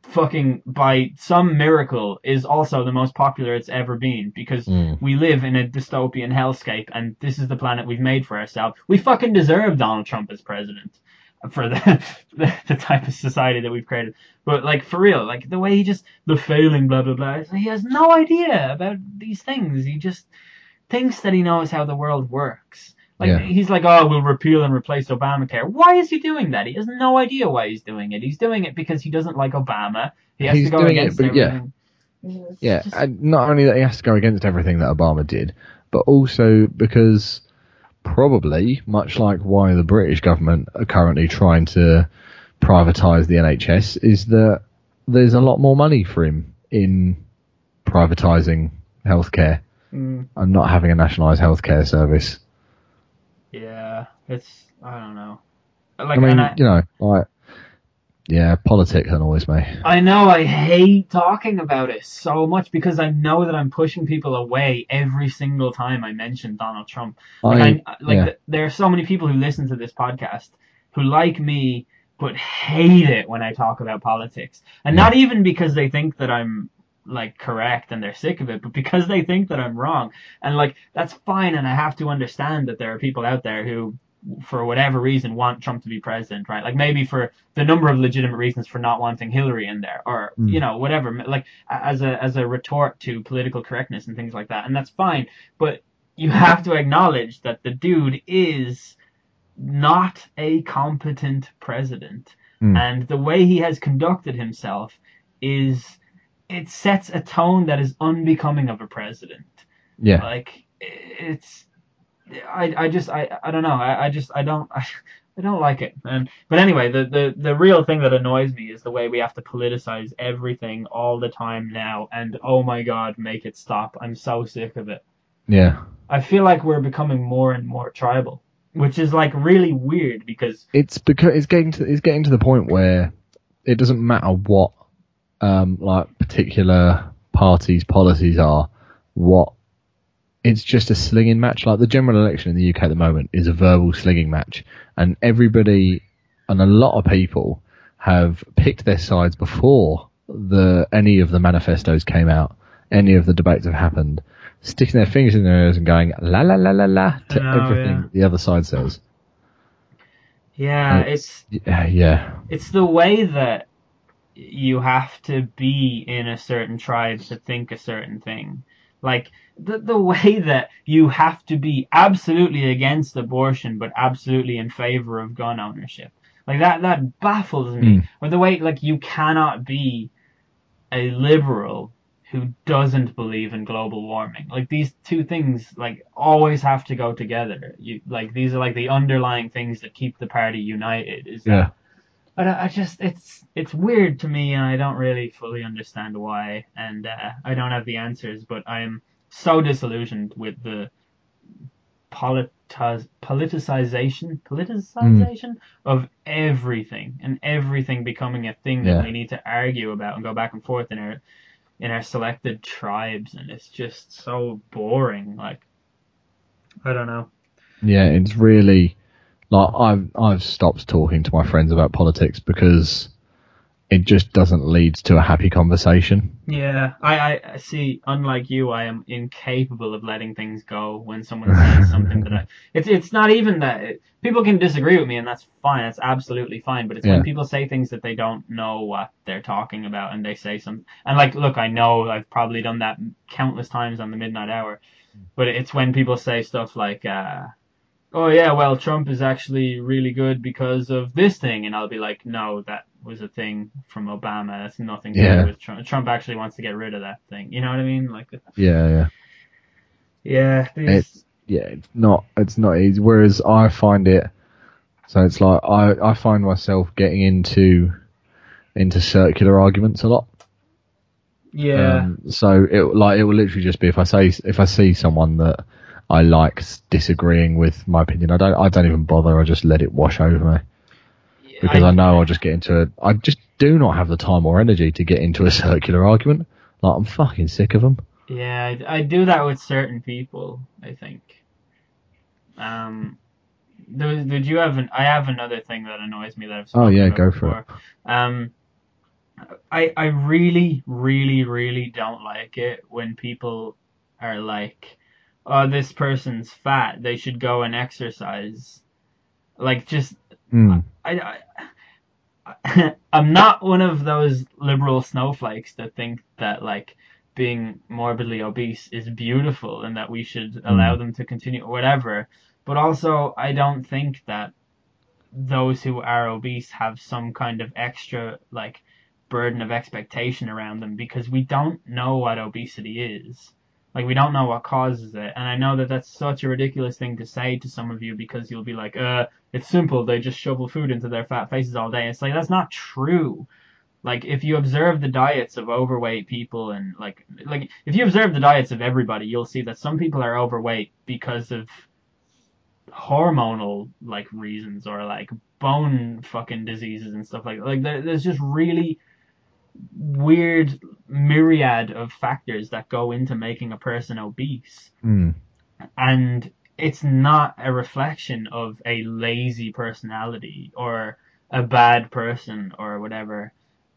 fucking by some miracle, is also the most popular it's ever been because Mm. we live in a dystopian hellscape, and this is the planet we've made for ourselves. We fucking deserve Donald Trump as president. For the, the the type of society that we've created, but like for real, like the way he just the failing blah blah blah. He has no idea about these things. He just thinks that he knows how the world works. Like Yeah. he's like, oh, we'll repeal and replace Obamacare. Why is he doing that? He has no idea why he's doing it. He's doing it because he doesn't like Obama. He has He's to go doing it, against but yeah. everything. It's Yeah, just- and not only that he has to go against everything that Obama did, but also because probably, much like why the British government are currently trying to privatise the NHS, is that there's a lot more money for him in privatising healthcare Mm, and not having a nationalised healthcare service. yeah, it's I don't know. Like, I mean, and I, you know, like, yeah, politics annoys me. I know I hate talking about it so much because I know that I'm pushing people away every single time I mention Donald Trump. Like, I, I, like yeah. th- there are so many people who listen to this podcast who like me but hate it when I talk about politics, and Yeah. not even because they think that I'm like correct and they're sick of it, but because they think that I'm wrong. And like that's fine, and I have to understand that there are people out there who, for whatever reason, want Trump to be president, right? Like maybe for the number of legitimate reasons for not wanting Hillary in there, or Mm. you know whatever, like as a as a retort to political correctness and things like that, and that's fine. But you have to acknowledge that the dude is not a competent president. Mm. And the way he has conducted himself is it sets a tone that is unbecoming of a president. yeah. Like it's I I just I I don't know. I, I just I don't I, I don't like it. And but anyway, the, the the real thing that annoys me is the way we have to politicize everything all the time now and oh my god, make it stop. I'm so sick of it. Yeah. I feel like we're becoming more and more tribal, which is like really weird because it's because it's getting to it's getting to the point where it doesn't matter what um like particular party's policies are, what it's just a slinging match. Like the general election in the UK at the moment is a verbal slinging match, and everybody and a lot of people have picked their sides before the any of the manifestos came out, any of the debates have happened, sticking their fingers in their ears and going la la la la la to know, everything yeah. the other side says. Yeah, Uh, it's Yeah, yeah, it's the way that you have to be in a certain tribe to think a certain thing. Like the the way that you have to be absolutely against abortion but absolutely in favor of gun ownership. Like that that baffles me. Mm. Or the way like you cannot be a liberal who doesn't believe in global warming. Like these two things like always have to go together. You like these are like the underlying things that keep the party united. Is yeah. but I, I just it's it's weird to me, and I don't really fully understand why, and uh, I don't have the answers. But I am so disillusioned with the politiz- politicization politicization of everything, and everything becoming a thing Yeah. that we need to argue about and go back and forth in our in our selected tribes, and it's just so boring. Like I don't know. Yeah, it's really like I've I've stopped talking to my friends about politics because it just doesn't lead to a happy conversation. Yeah, I, I I see. Unlike you, I am incapable of letting things go when someone says something that I. It's it's not even that it, people can disagree with me, and that's fine. That's absolutely fine. But it's Yeah. when people say things that they don't know what they're talking about, and they say some. And like, look, I know I've probably done that countless times on the midnight hour, but it's when people say stuff like. uh Oh yeah, well Trump is actually really good because of this thing, and I'll be like, no, that was a thing from Obama. That's nothing to Yeah. do with Trump. Trump actually wants to get rid of that thing. You know what I mean? Like, Yeah, yeah. yeah, these, It's yeah, it's not it's not easy. Whereas I find it so it's like I, I find myself getting into into circular arguments a lot. yeah, Um, so it like it will literally just be if I say if I see someone that I like disagreeing with my opinion, I don't I don't even bother. I just let it wash over me because I, know I'll just get into it. I just do not have the time or energy to get into a circular argument. Like I'm fucking sick of them. Yeah, I, I do that with certain people. I think. Um, there, did you have an? I have another thing that annoys me that I've. Oh, yeah, go for it. Um, I I really really really don't like it when people are like, "Oh, this person's fat. They should go and exercise." Like just Mm. I, I I'm not one of those liberal snowflakes that think that like being morbidly obese is beautiful and that we should allow them to continue or whatever. But also I don't think that those who are obese have some kind of extra like burden of expectation around them because we don't know what obesity is. Like we don't know what causes it, and I know that that's such a ridiculous thing to say to some of you because you'll be like, "Uh, it's simple. They just shovel food into their fat faces all day." It's like that's not true. Like if you observe the diets of overweight people and like like if you observe the diets of everybody, you'll see that some people are overweight because of hormonal like reasons or like bone fucking diseases and stuff like that. Like there, there's just really weird myriad of factors that go into making a person obese Mm. and it's not a reflection of a lazy personality or a bad person or whatever.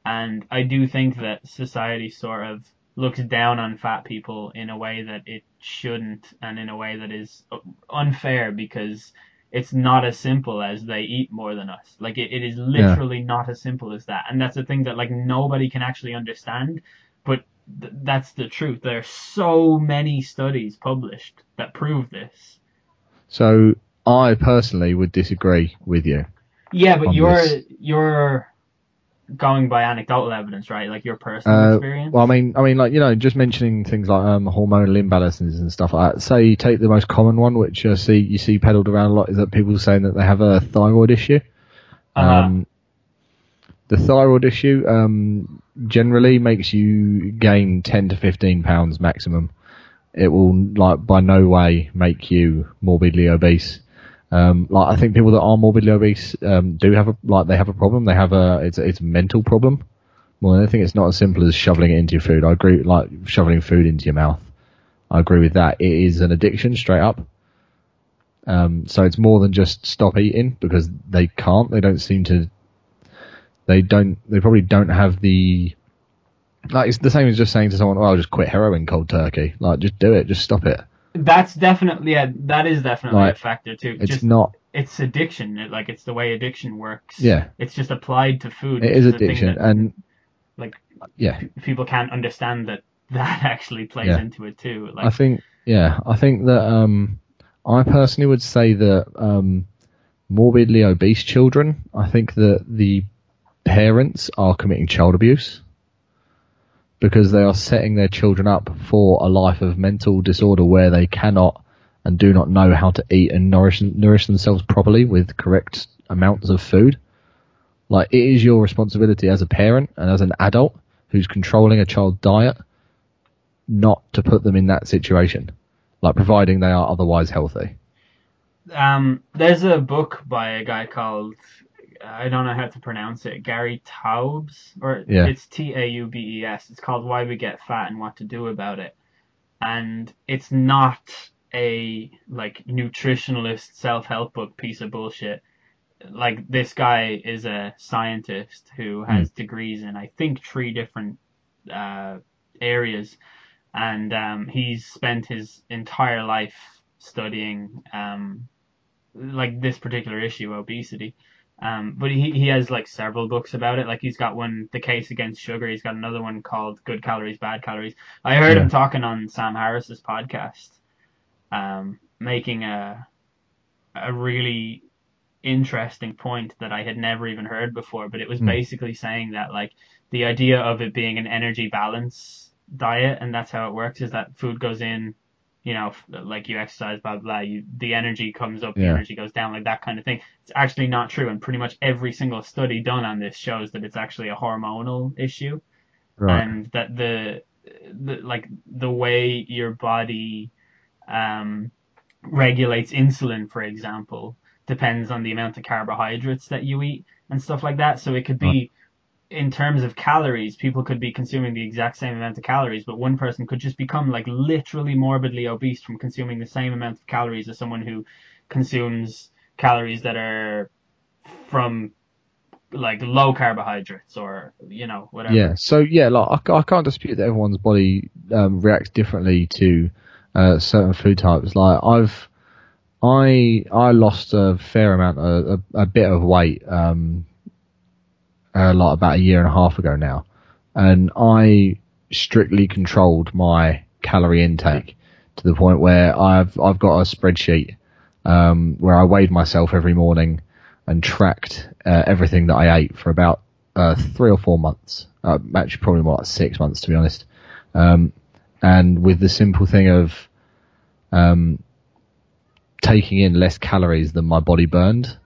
And I do think that society sort of looks down on fat people in a way that it shouldn't and in a way that is unfair because it's not as simple as they eat more than us. Like it, it is literally not as simple as that. And that's the thing that like nobody can actually understand, but th- that's the truth. There are so many studies published that prove this. So I personally would disagree with you. Yeah, but you're this. you're going by anecdotal evidence, right? Like your personal Uh, experience. Well, I mean, I mean, like you know, just mentioning things like um, hormonal imbalances and stuff like that. Say you take the most common one, which you see you see peddled around a lot, is that people saying that they have a thyroid issue. Uh-huh. Um, the thyroid issue um, generally makes you gain ten to fifteen pounds maximum. It will like by no way make you morbidly obese. Um, like I think people that are morbidly obese um, do have a like they have a problem. They have a it's it's a mental problem Well, I think it's not as simple as shoveling it into your food. I agree, like shoveling food into your mouth. I agree with that. It is an addiction, straight up. Um, so it's more than just stop eating because they can't. They don't seem to. They don't. They probably don't have the. Like it's the same as just saying to someone, "Oh, I'll just quit heroin cold turkey." Like, just do it. Just stop it. That's definitely yeah, that is definitely Like, a factor too. It's just not. it's addiction. It- Like it's the way addiction works. Yeah. It's just applied to food. It is addiction, that, and like yeah, people can't understand that that actually plays Yeah. into it too. Like I think yeah, I think that um, I personally would say that um, morbidly obese children. I think that the parents are committing child abuse because they are setting their children up for a life of mental disorder where they cannot and do not know how to eat and nourish nourish themselves properly with correct amounts of food. Like it is your responsibility as a parent and as an adult who's controlling a child's diet not to put them in that situation, like providing they are otherwise healthy. um, there's a book by a guy called I don't know how to pronounce it. Gary Taubes, or Yeah. it's T A U B E S. It's called Why We Get Fat and What to Do About It. And it's not a like nutritionalist self-help book piece of bullshit. Like this guy is a scientist who has degrees in I think three different uh, areas, and um, he's spent his entire life studying um, like this particular issue, obesity. Um, but he, he has like several books about it. Like he's got one, The Case Against Sugar. He's got another one called Good Calories, Bad Calories. I heard Yeah. him talking on Sam Harris's podcast, um, making a a really interesting point that I had never even heard before. But it was Hmm. basically saying that like the idea of it being an energy balance diet, and that's how it works, is that food goes in you know, like you exercise, blah blah. blah you the energy comes up, the energy goes down, like that kind of thing. It's actually not true, and pretty much every single study done on this shows that it's actually a hormonal issue, Right. and that the, the like the way your body um, regulates insulin, for example, depends on the amount of carbohydrates that you eat and stuff like that. So it could be. In terms of calories, people could be consuming the exact same amount of calories, but one person could just become like literally morbidly obese from consuming the same amount of calories as someone who consumes calories that are from like low carbohydrates or you know whatever. Yeah. So yeah, like I, I can't dispute that everyone's body um, reacts differently to uh, certain food types. Like I've, I I lost a fair amount, a, a, bit of weight, um, uh, like about a year and a half ago now, and I strictly controlled my calorie intake to the point where I've I've got a spreadsheet um, where I weighed myself every morning and tracked uh, everything that I ate for about uh, three or four months. Uh, actually, probably more like six months to be honest. Um, and with the simple thing of um, taking in less calories than my body burned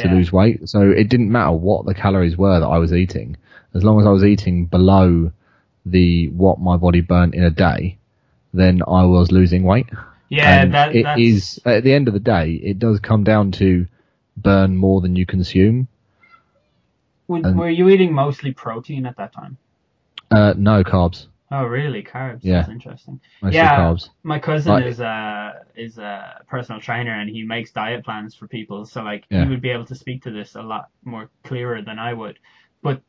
to lose weight. So it didn't matter what the calories were that I was eating, as long as I was eating below the what my body burnt in a day, then I was losing weight. Yeah, and that it that's, is at the end of the day, it does come down to burn more than you consume. Would- and- were you eating mostly protein at that time? Uh, no carbs, Oh, really? Carbs. Yeah. That's interesting. mostly Yeah. carbs. My cousin Like- is a is a personal trainer and he makes diet plans for people. So like Yeah. he would be able to speak to this a lot more clearer than I would. But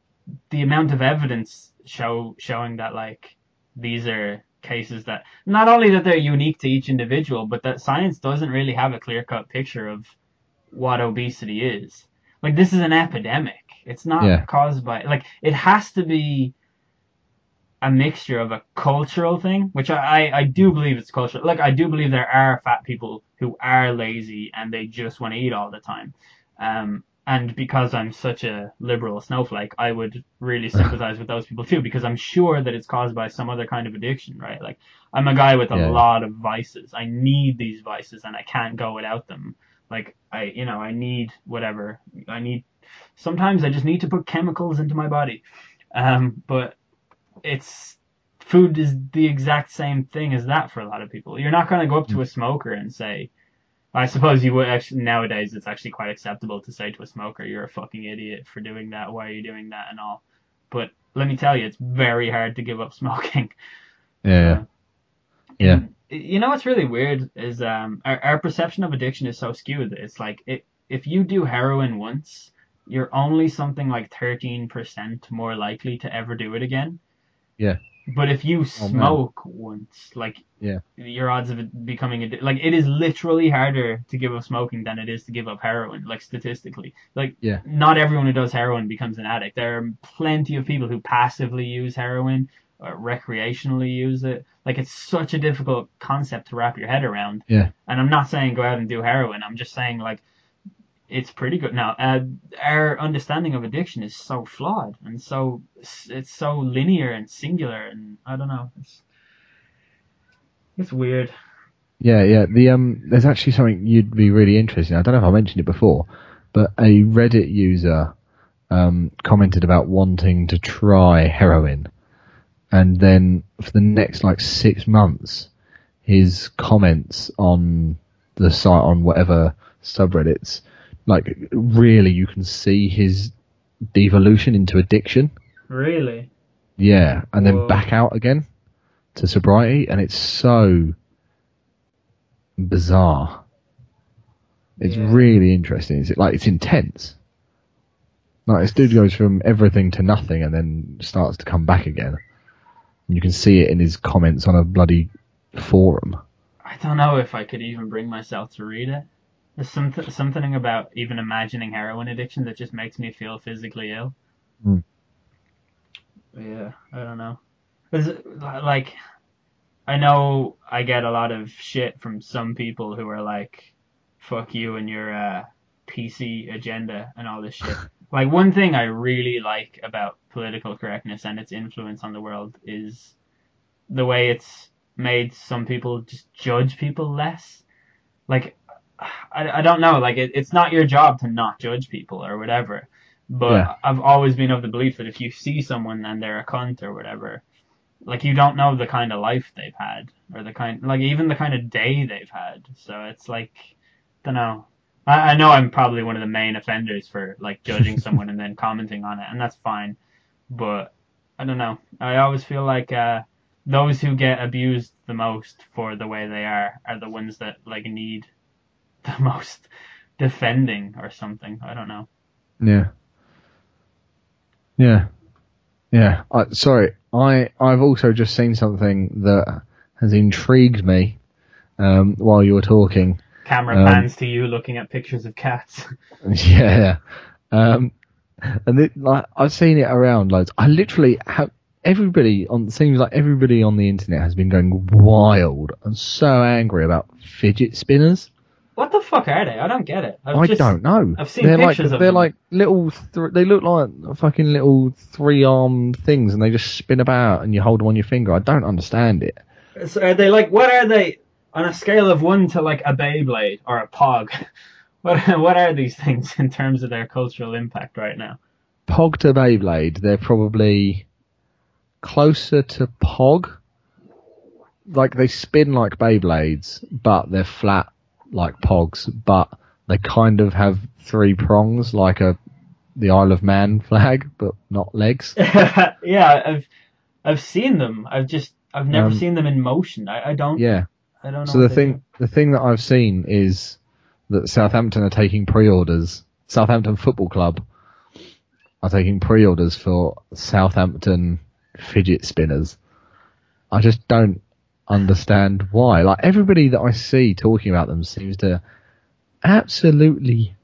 the amount of evidence show showing that like these are cases that not only that they're unique to each individual, but that science doesn't really have a clear cut picture of what obesity is. Like this is an epidemic. It's not Yeah. caused by like it has to be a mixture of a cultural thing, which I, I, I do believe it's cultural. Like I do believe there are fat people who are lazy and they just want to eat all the time. Um, and because I'm such a liberal snowflake, I would really sympathize with those people too, because I'm sure that it's caused by some other kind of addiction, right? Like I'm a guy with a Yeah. lot of vices. I need these vices and I can't go without them. Like I, you know, I need whatever. I need, sometimes I just need to put chemicals into my body. Um, but it's food is the exact same thing as that for a lot of people. You're not going to go up to a smoker and say, I suppose you would actually nowadays it's actually quite acceptable to say to a smoker, "You're a fucking idiot for doing that. Why are you doing that?" and all. But let me tell you, it's very hard to give up smoking. Yeah. Yeah. You know what's really weird is um our, our perception of addiction is so skewed. It's like it, if you do heroin once, you're only something like 13% more likely to ever do it again. Yeah. But if you Oh, smoke once, like Yeah. your odds of it becoming a like it is literally harder to give up smoking than it is to give up heroin, like statistically. Like Yeah. not everyone who does heroin becomes an addict. There are plenty of people who passively use heroin or recreationally use it. Like it's such a difficult concept to wrap your head around. Yeah. And I'm not saying go out and do heroin. I'm just saying like it's pretty good now. Uh, our understanding of addiction is so flawed and so it's so linear and singular, and I don't know. It's it's weird. Yeah, yeah. The um, there's actually something you'd be really interested in. I don't know if I mentioned it before, but a Reddit user um, commented about wanting to try heroin, and then for the next like six months, his comments on the site on whatever subreddits, like really, you can see his devolution into addiction. Really. Yeah, and then Whoa. back out again to sobriety, and it's so bizarre. It's Yeah. really interesting. It's like it's intense. Like this dude goes from everything to nothing, and then starts to come back again. And you can see it in his comments on a bloody forum. I don't know if I could even bring myself to read it. There's something something about even imagining heroin addiction that just makes me feel physically ill. Hmm. Yeah, I don't know. 'Cause, like, I know I get a lot of shit from some people who are like, "Fuck you and your uh, PC agenda and all this shit." like one thing I really like about political correctness and its influence on the world is the way it's made some people just judge people less. Like, I, I don't know. Like, it, it's not your job to not judge people or whatever. But Yeah. I've always been of the belief that if you see someone and they're a cunt or whatever, like you don't know the kind of life they've had or the kind, like even the kind of day they've had. So it's like, I don't know. I, I know I'm probably one of the main offenders for like judging someone and then commenting on it, and that's fine. But I don't know. I always feel like uh, those who get abused the most for the way they are are the ones that like need the most defending or something. I don't know. Yeah. Yeah. Yeah. I, sorry, I I've also just seen something that has intrigued me um, while you were talking. Camera Um, pans to you looking at pictures of cats. yeah. Um, and it, like I've seen it around loads. I literally have everybody on seems like everybody on the internet has been going wild and so angry about fidget spinners. What the fuck are they? I don't get it. I've I just, don't know. I've seen they're like pictures of they're them. like little. Th- they look like fucking little three-armed things, and they just spin about, and you hold them on your finger. I don't understand it. So are they like? What are they on a scale of one to like a Beyblade or a Pog? What what are these things in terms of their cultural impact right now? Pog to Beyblade, they're probably closer to Pog. Like they spin like Beyblades, but they're flat like Pogs, but they kind of have three prongs like a the Isle of Man flag, but not legs. yeah, I've I've seen them. I've just I've never Um, seen them in motion. I, I don't. Yeah. I don't know. So the thing, the thing that I've seen is that Southampton are taking pre-orders. Southampton Football Club are taking pre-orders for Southampton fidget spinners. I just don't understand why. Like everybody that I see talking about them seems to absolutely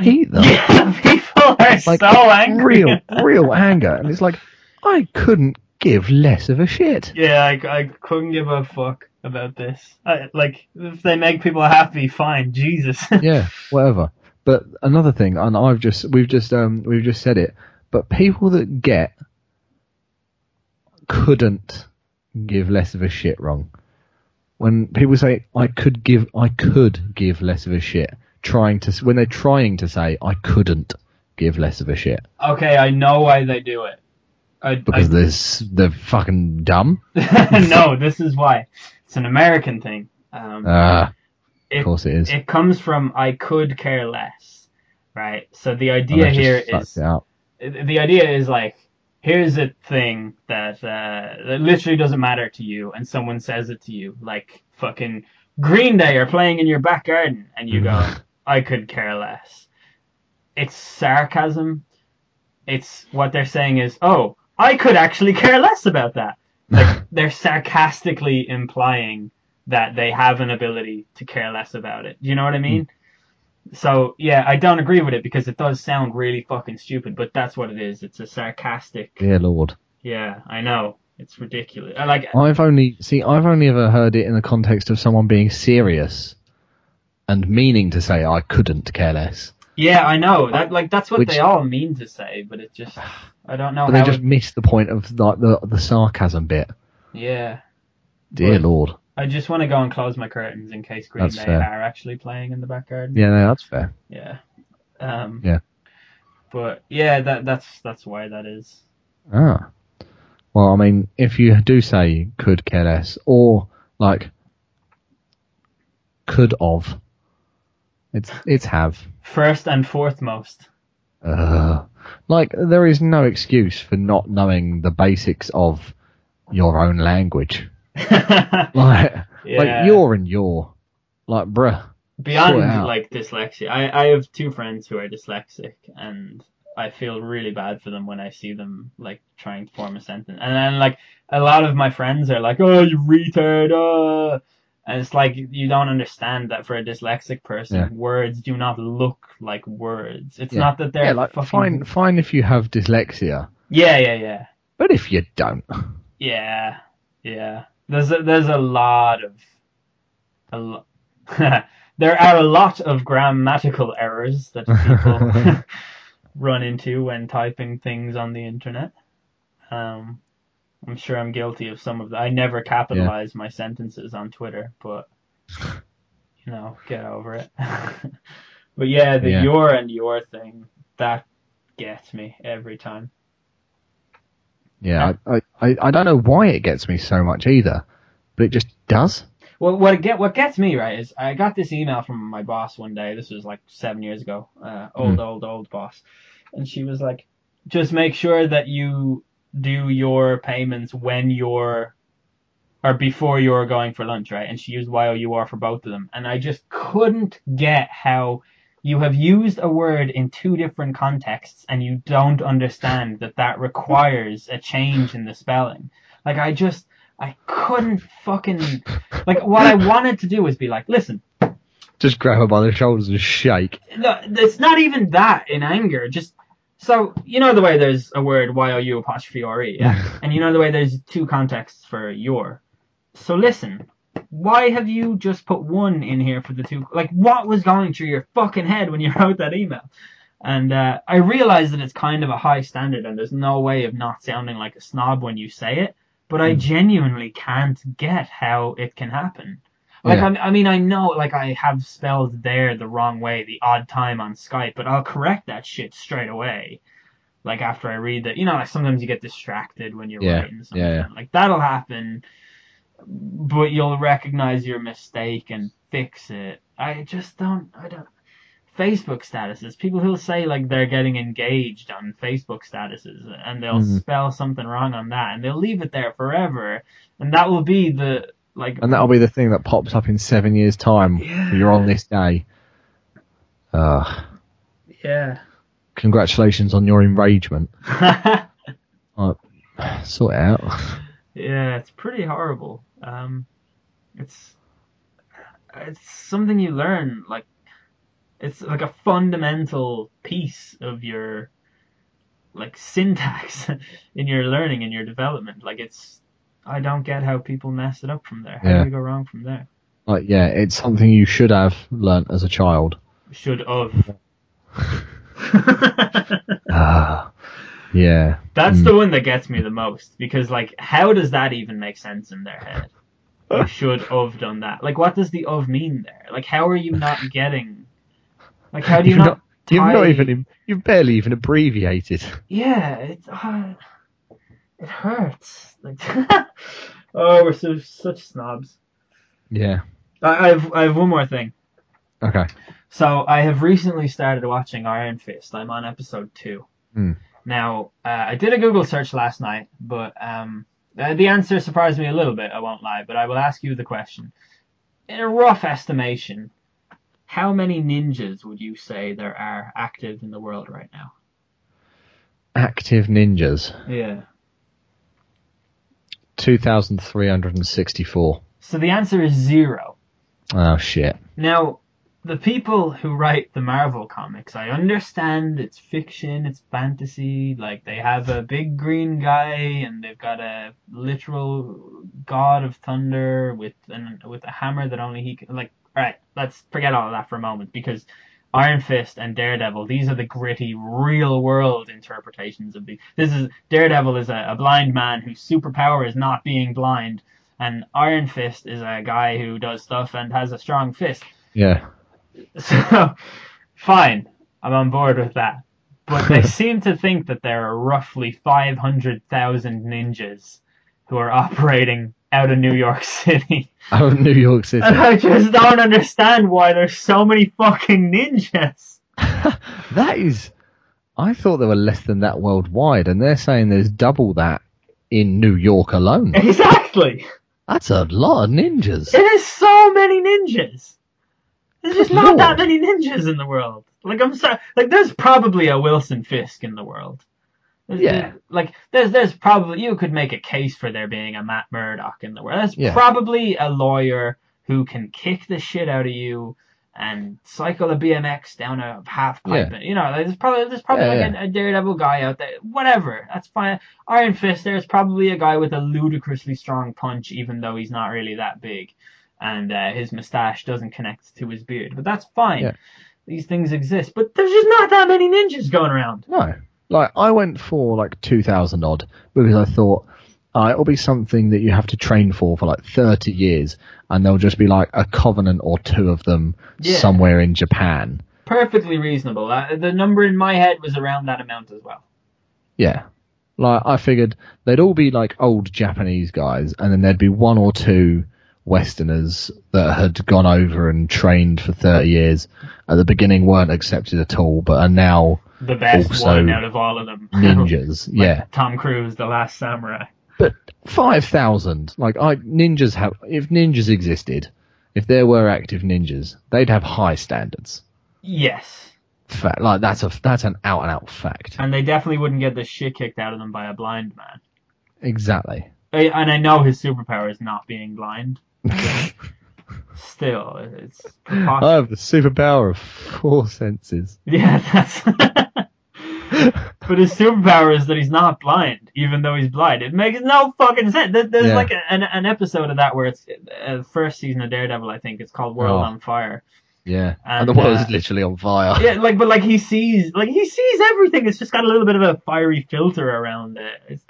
hate them. do. People are Like so angry. real, real anger, and it's like I couldn't give less of a shit. Yeah, I, I couldn't give a fuck about this. I, like, if they make people happy, fine. Jesus. yeah, whatever. But another thing, and I've just we've just um we've just said it, but people that get couldn't give less of a shit wrong. When people say I could give I could give less of a shit, trying to when they're trying to say I couldn't give less of a shit okay, I know why they do it. I, because I, they're they're fucking dumb. no, this is why. It's an American thing. Um, Ah, it, of course it is. it comes from I could care less, right? So the idea they've just here is the idea is like here's a thing that uh, that literally doesn't matter to you, and someone says it to you, like fucking Green Day are playing in your back garden, and you go, I could care less. It's sarcasm. It's what they're saying is, oh, I could actually care less about that. Like they're sarcastically implying that they have an ability to care less about it. Do you know what I mean? So yeah, I don't agree with it because it does sound really fucking stupid, but that's what it is. It's a sarcastic. Dear Lord. Yeah, I know. It's ridiculous. I like. I've only see. I've only ever heard it in the context of someone being serious and meaning to say I couldn't care less. Yeah, I know. That like that's what Which- they all mean to say, but it just I don't know But they just it- missed the point of like the the sarcasm bit. yeah, Dear Right. Lord. I just want to go and close my curtains in case Green That's Day fair. are actually playing in the back garden. Yeah, no, that's fair. Yeah. Um, Yeah. But yeah, that that's that's why that is. Ah. Well, I mean, if you do say could care less or like could of, it's it's have. First and foremost. Uh, like there is no excuse for not knowing the basics of your own language. Like yeah. like you're and you're like bruh. Beyond sort it out. like dyslexia, I, I have two friends who are dyslexic, and I feel really bad for them when I see them like trying to form a sentence. And then like a lot of my friends are like, "Oh, you retard!" Uh. And it's like you don't understand that for a dyslexic person, Yeah. words do not look like words. It's Yeah. not that they're Yeah, like fucking. fine fine if you have dyslexia, Yeah, yeah, yeah. but if you don't, Yeah, yeah. There's a, there's a lot of a lo- there are a lot of grammatical errors that people run into when typing things on the internet. Um, I'm sure I'm guilty of some of that. I never capitalize my sentences on Twitter, but you know, get over it. but yeah, the Yeah. your and your thing that gets me every time. Yeah, I, I I don't know why it gets me so much either, but it just does. Well, what get what gets me right is I got this email from my boss one day. This was like seven years ago. Uh, old, old, old boss, and she was like, "Just make sure that you do your payments when you're or before you're going for lunch, right?" And she used YOUR for both of them, and I just couldn't get how you have used a word in two different contexts and you don't understand that that requires a change in the spelling. Like I just I couldn't fucking like what I wanted to do was be like, listen, Just grab her by the shoulders and shake. no, it's not even that in anger. Just so you know the way there's a word y o u apostrophe r e, yeah, and you know the way there's two contexts for your. So listen, why have you just put one in here for the two? Like, what was going through your fucking head when you wrote that email? And uh, I realize that it's kind of a high standard, and there's no way of not sounding like a snob when you say it. But I genuinely can't get how it can happen. Like, Yeah. I, I mean, I know, like, I have spelled there the wrong way the odd time on Skype, but I'll correct that shit straight away. Like, after I read that, you know, like, sometimes you get distracted when you're Yeah, writing something. yeah, yeah. Like, that'll happen, but you'll recognize your mistake and fix it. I just don't, I don't. Facebook statuses. People who'll say like they're getting engaged on Facebook statuses and they'll Mhm. spell something wrong on that and they'll leave it there forever and that will be the like And that'll be the thing that pops up in seven years' time. Yeah. You're on this day. Uh, yeah. congratulations on your enragement. Sort it out. yeah, it's pretty horrible. Um it's it's something you learn like it's like a fundamental piece of your like syntax in your learning and your development. Like it's I don't get how people mess it up from there. How Yeah. do we go wrong from there? Like, yeah, it's something you should have learnt as a child. Should have. Ah, yeah. That's Mm. the one that gets me the most because like how does that even make sense in their head? You should have done that. Like what does the of mean there? Like how are you not getting like how do you You've not, You've not even, you've barely even abbreviated. Yeah, it uh, it hurts. Like Oh, we're so such snobs. Yeah. I, I've I have one more thing. Okay. So I have recently started watching Iron Fist. I'm on episode two. Hmm. Now, uh, I did a Google search last night, but um, uh, the answer surprised me a little bit. I won't lie, but I will ask you the question. In a rough estimation, how many ninjas would you say there are active in the world right now? Active ninjas, Yeah. 2,364. So the answer is zero. Oh, shit. Now, the people who write the Marvel comics, I understand it's fiction, it's fantasy, like they have a big green guy and they've got a literal god of thunder with an, with a hammer that only he can like alright, let's forget all of that for a moment because Iron Fist and Daredevil, these are the gritty, real world interpretations of the this is Daredevil is a, a blind man whose superpower is not being blind and Iron Fist is a guy who does stuff and has a strong fist. Yeah. So, fine, I'm on board with that. But they seem to think that there are roughly 500,000 ninjas who are operating out of New York City. Oh, New York City. And I just don't understand why there's so many fucking ninjas. that is. I thought there were less than that worldwide, and they're saying there's double that in New York alone. Exactly. That's a lot of ninjas. It is so many ninjas. There's just not that many ninjas in the world. Like I'm sorry, like there's probably a Wilson Fisk in the world. There's- Yeah. like there's there's probably you could make a case for there being a Matt Murdock in the world. There's Yeah. probably a lawyer who can kick the shit out of you and cycle a BMX down a half pipe. Yeah. You know, there's probably there's probably Yeah, like A, a daredevil guy out there. Whatever, that's fine. Iron Fist, there's probably a guy with a ludicrously strong punch, even though he's not really that big, and uh, his mustache doesn't connect to his beard. But that's fine. Yeah. These things exist, but there's just not that many ninjas going around. No. Like, I went for like 2,000 odd because I thought uh, it'll be something that you have to train for for like 30 years and there'll just be like a covenant or two of them Yeah. somewhere in Japan. Perfectly reasonable. Uh, the number in my head was around that amount as well. Yeah. Like, I figured they'd all be like old Japanese guys and then there'd be one or two Westerners that had gone over and trained for 30 years. At the beginning weren't accepted at all, but are now The best Also, one out of all of them. ninjas. Like yeah. Tom Cruise, The Last Samurai. But five thousand, like I ninjas have. If ninjas existed, if there were active ninjas, they'd have high standards. Yes. Fact, like that's a that's an out and out fact. And they definitely wouldn't get the shit kicked out of them by a blind man. Exactly. I- And I know his superpower is not being blind. Still, it's I have the superpower of four senses. Yeah, that's. but his superpower is that he's not blind, even though he's blind. It makes no fucking sense. There's Yeah. like an, an episode of that where it's uh, first season of Daredevil, I think. It's called World Oh. on Fire. Yeah, And, and, the world's uh, literally on fire. Yeah, like, but like he sees, like he sees everything. It's just got a little bit of a fiery filter around it.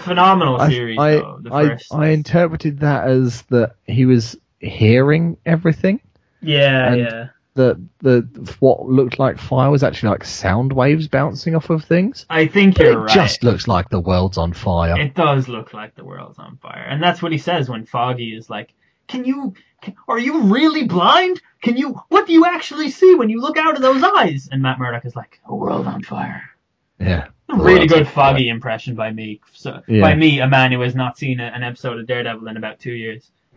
Phenomenal I, series, I, though. The I, I interpreted that as that he was hearing everything. yeah, yeah. That the what looked like fire was actually like sound waves bouncing off of things. I think But you're it right. just looks like the world's on fire. It does look like the world's on fire, and that's what he says when Foggy is like, "Can you? Can, are you really blind? Can you? What do you actually see when you look out of those eyes?" And Matt Murdock is like, "A world on fire." Yeah. Really good. Foggy impression by me. So Yeah. by me, a man who has not seen a, an episode of Daredevil in about two years.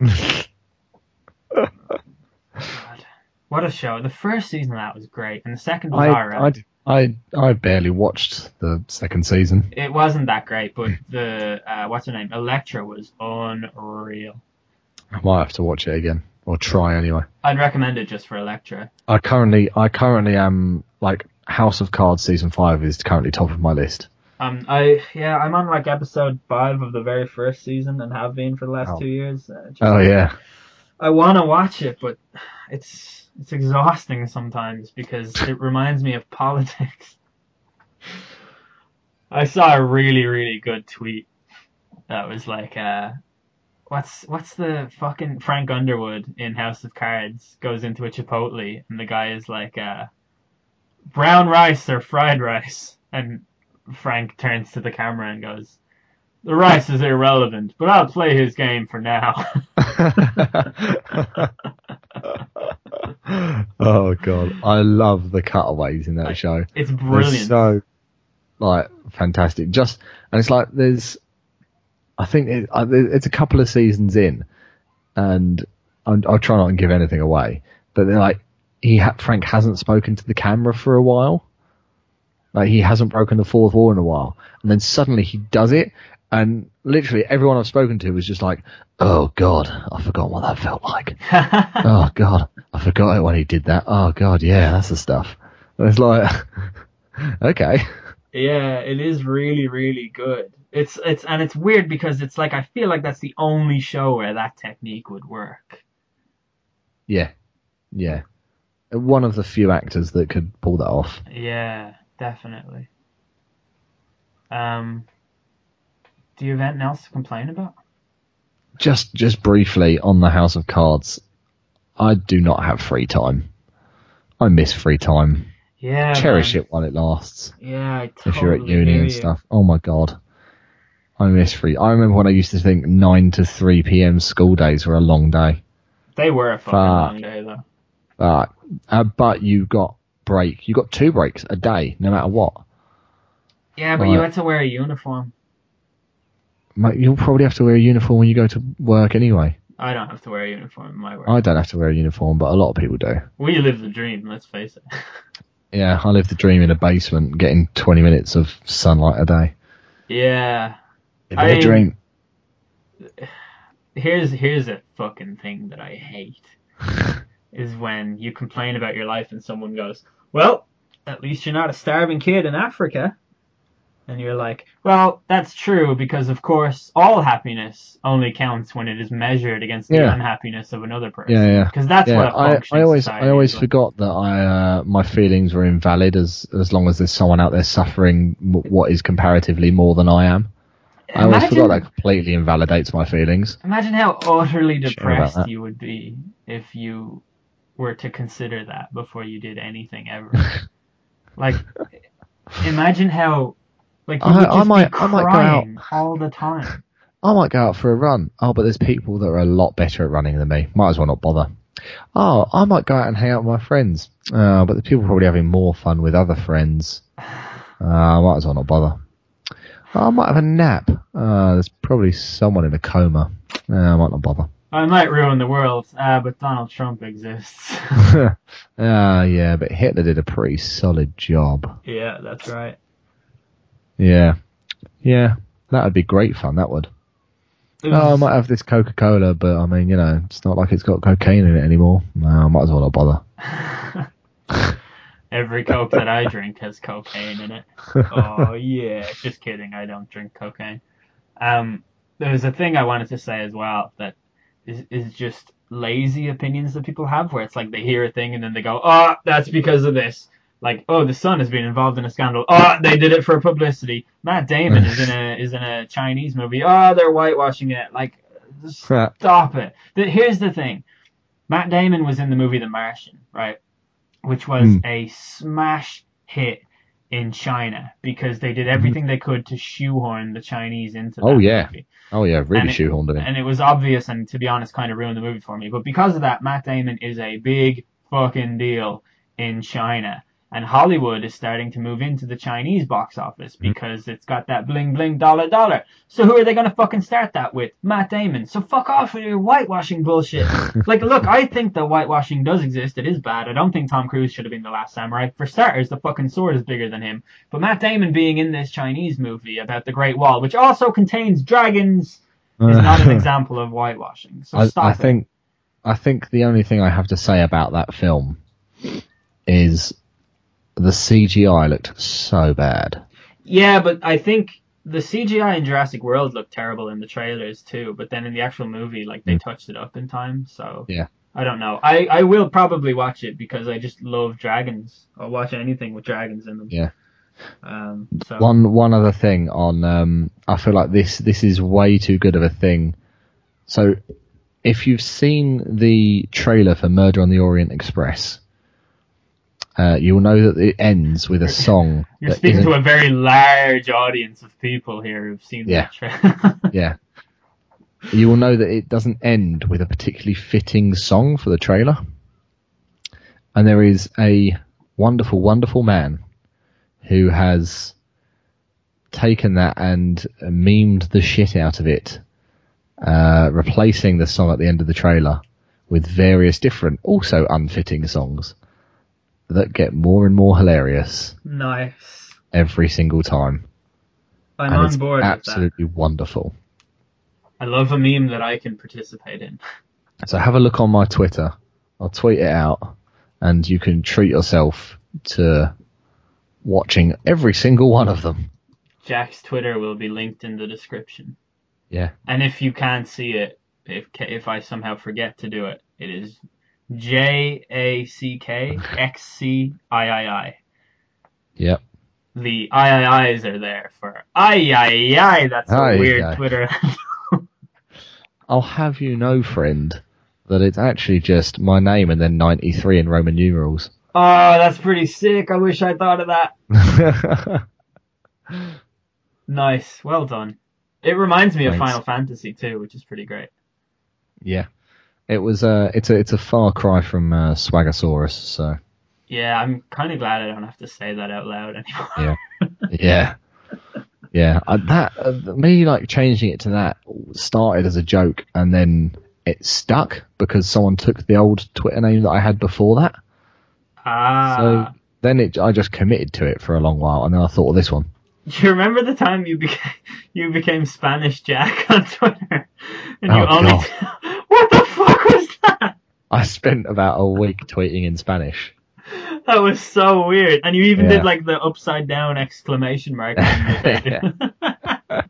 God. What a show! The first season of that was great, and the second was I, alright. I, I, I barely watched the second season. It wasn't that great, but the uh, what's her name, Elektra, was unreal. I might have to watch it again or try anyway. I'd recommend it just for Elektra. I currently, I currently am like House of Cards season five is currently top of my list. Um, I yeah, I'm on like episode five of the very first season and have been for the last Oh. two years. Uh, just, Oh yeah, I want to watch it, but it's it's exhausting sometimes because it reminds me of politics. I saw a really really good tweet that was like, uh, what's what's the fucking Frank Underwood in House of Cards goes into a Chipotle and the guy is like, uh, brown rice or fried rice, and Frank turns to the camera and goes. The rice is irrelevant, but I'll play his game for now. oh god, I love the cutaways in that show. It's brilliant. so like fantastic. Just and it's like there's, I think it, it's a couple of seasons in, and I'm, I'll try not to give anything away, but they're like he ha- Frank hasn't spoken to the camera for a while, like he hasn't broken the fourth wall in a while, and then suddenly he does it, and literally everyone I've spoken to was just like, "Oh God, I forgot what that felt like." oh God, I forgot it when he did that. Oh God, yeah, that's the stuff. And it's like, okay, Yeah, it is really, really good. It's it's and it's weird because it's like I feel like that's the only show where that technique would work. yeah, yeah. One of the few actors that could pull that off. Yeah, definitely. Um, do you have anything else to complain about? Just, just briefly on the House of Cards, I do not have free time. I miss free time. Yeah, Cherish man. it while it lasts. Yeah, I totally if you're at uni and you. stuff. Oh my god. I miss free. I remember when I used to think 9 to 3 p.m. school days were a long day. They were a fucking Fuck. long day though. Uh, uh, but you got break. You got two breaks a day, no matter what. Yeah, but you Right. had to wear a uniform. Mate, You'll probably have to wear a uniform when you go to work anyway. I don't have to wear a uniform in my work. I don't have to wear a uniform, but a lot of people do. We live the dream, let's face it. Yeah, I live the dream in a basement, getting 20 minutes of sunlight a day. yeah. I a dream. Here's here's a fucking thing that I hate. is when you complain about your life and someone goes, Well, at least you're not a starving kid in Africa. And you're like, Well, that's true because of course all happiness only counts when it is measured against the Yeah. unhappiness of another person. Yeah, yeah. Because that's yeah, what a I, I always, I always like. forgot that I, uh, my feelings were invalid as as long as there's someone out there suffering what is comparatively more than I am. I always Imagine- forgot that completely invalidates my feelings. Imagine how utterly depressed you would be if you were to consider that before you did anything ever. like, imagine how, like, you I- would I might- be I might go crying all the time. I might go out for a run. Oh, but there's people that are a lot better at running than me. Might as well not bother. Oh, I might go out and hang out with my friends. Uh, but the people are probably having more fun with other friends. Uh, I might as well not bother. Oh, I might have a nap. Uh, there's probably someone in a coma. Uh, I might not bother. I might ruin the world, uh, but Donald Trump exists. Ah, yeah, but Hitler did a pretty solid job. yeah, that's right. Yeah. Yeah, that would be great fun, that would. It Oh, I might have this Coca Cola, but I mean, you know, it's not like it's got cocaine in it anymore. No, I might as well not bother. Every Coke that I drink has cocaine in it. oh yeah, just kidding. I don't drink cocaine. Um, there's a thing I wanted to say as well that is is just lazy opinions that people have, where it's like they hear a thing and then they go, "Oh, that's because of this." Like, "Oh, the Sun has been involved in a scandal." Oh, they did it for publicity. Matt Damon is in a is in a Chinese movie. Oh, they're whitewashing it. Like, stop it. The, here's the thing. Matt Damon was in the movie The Martian, right? Which was Hmm. a smash hit in China because they did mm-hmm. everything they could to shoehorn the Chinese into Oh, yeah. movie. Oh yeah, really And shoehorned it in. And it was obvious and to be honest kind of ruined the movie for me. But because of that, Matt Damon is a big fucking deal in China. And Hollywood is starting to move into the Chinese box office Mm-hmm. because it's got that bling bling dollar dollar. So who are they gonna fucking start that with? Matt Damon. So fuck off with your whitewashing bullshit. like look, I think that whitewashing does exist. It is bad. I don't think Tom Cruise should have been the last samurai. For starters, the fucking sword is bigger than him. But Matt Damon being in this Chinese movie about the Great Wall, which also contains dragons, is not an example of whitewashing. So I, stop I it. think, I think the only thing I have to say about that film is the CGI looked so bad. Yeah, but I think the CGI in Jurassic World looked terrible in the trailers too. But then in the actual movie, like they Mm. touched it up in time. So Yeah. I don't know. I I will probably watch it because I just love dragons. I'll watch anything with dragons in them. Yeah. Um. So One one other thing on um I feel like this this is way too good of a thing. So if you've seen the trailer for Murder on the Orient Express, uh, you'll know that it ends with a song. you're that speaking to a very large audience of people here who've seen Yeah. that trailer. yeah. You will know that it doesn't end with a particularly fitting song for the trailer. And there is a wonderful, wonderful man who has taken that and memed the shit out of it, uh, replacing the song at the end of the trailer with various different, also unfitting songs that get more and more hilarious Nice. every single time. I'm and on it's board with that. absolutely wonderful. I love a meme that I can participate in. So have a look on my Twitter. I'll tweet it out, and you can treat yourself to watching every single one of them. Jack's Twitter will be linked in the description. Yeah. And if you can't see it, if if I somehow forget to do it, it is J A C K X C I I I. Yep. The IIIs are there for I I I. That's a Aye, weird aye. Twitter. I'll have you know, friend, that it's actually just my name and then 93 in Roman numerals. oh, that's pretty sick. I wish I thought of that. Nice. Well done. It reminds me of Final Fantasy too, which is pretty great. yeah. It was uh it's a it's a far cry from uh, Swagasaurus, so Yeah, I'm kind of glad I don't have to say that out loud anymore. yeah. yeah. Yeah, I, that uh, me like changing it to that started as a joke and then it stuck because someone took the old Twitter name that I had before that. Ah. So then it, I just committed to it for a long while, and then I thought of this one. Do you remember the time you became you became Spanish Jack on Twitter? And you Oh, only What the fuck was that? I spent about a week tweeting in Spanish. That was so weird. And you even Yeah. did like the upside down exclamation mark. on your page.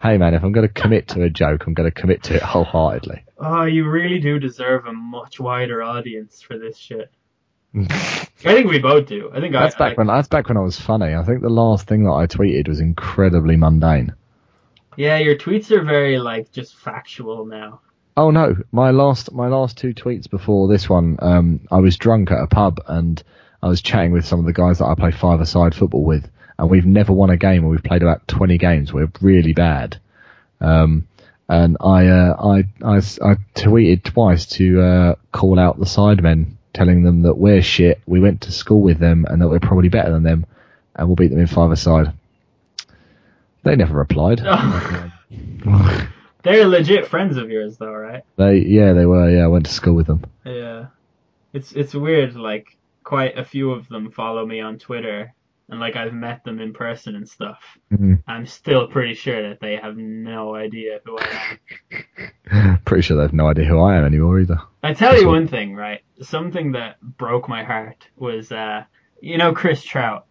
Hey man, if I'm going to commit to a joke, I'm going to commit to it wholeheartedly. oh, you really do deserve a much wider audience for this shit. I think we both do. I think That's I, back I- when that's back when I was funny. I think the last thing that I tweeted was incredibly mundane. Yeah, your tweets are very like just factual now. Oh no, my last my last two tweets before this one, um, I was drunk at a pub and I was chatting with some of the guys that I play five a side football with, and we've never won a game, and we've played about twenty games. We're really bad. Um, and I, uh, I, I, I tweeted twice to uh, call out the sidemen, telling them that we're shit. We went to school with them, and that we're probably better than them, and we'll beat them in five a side. They never replied. They're legit friends of yours though, right? they, yeah, they were. Yeah, I went to school with them. Yeah. It's it's weird, like quite a few of them follow me on Twitter and like I've met them in person and stuff. Mhm. I'm still pretty sure that they have no idea who I am. Pretty sure they have no idea who I am anymore either. I tell you Sure. one thing, right? Something that broke my heart was uh you know Chris Trout.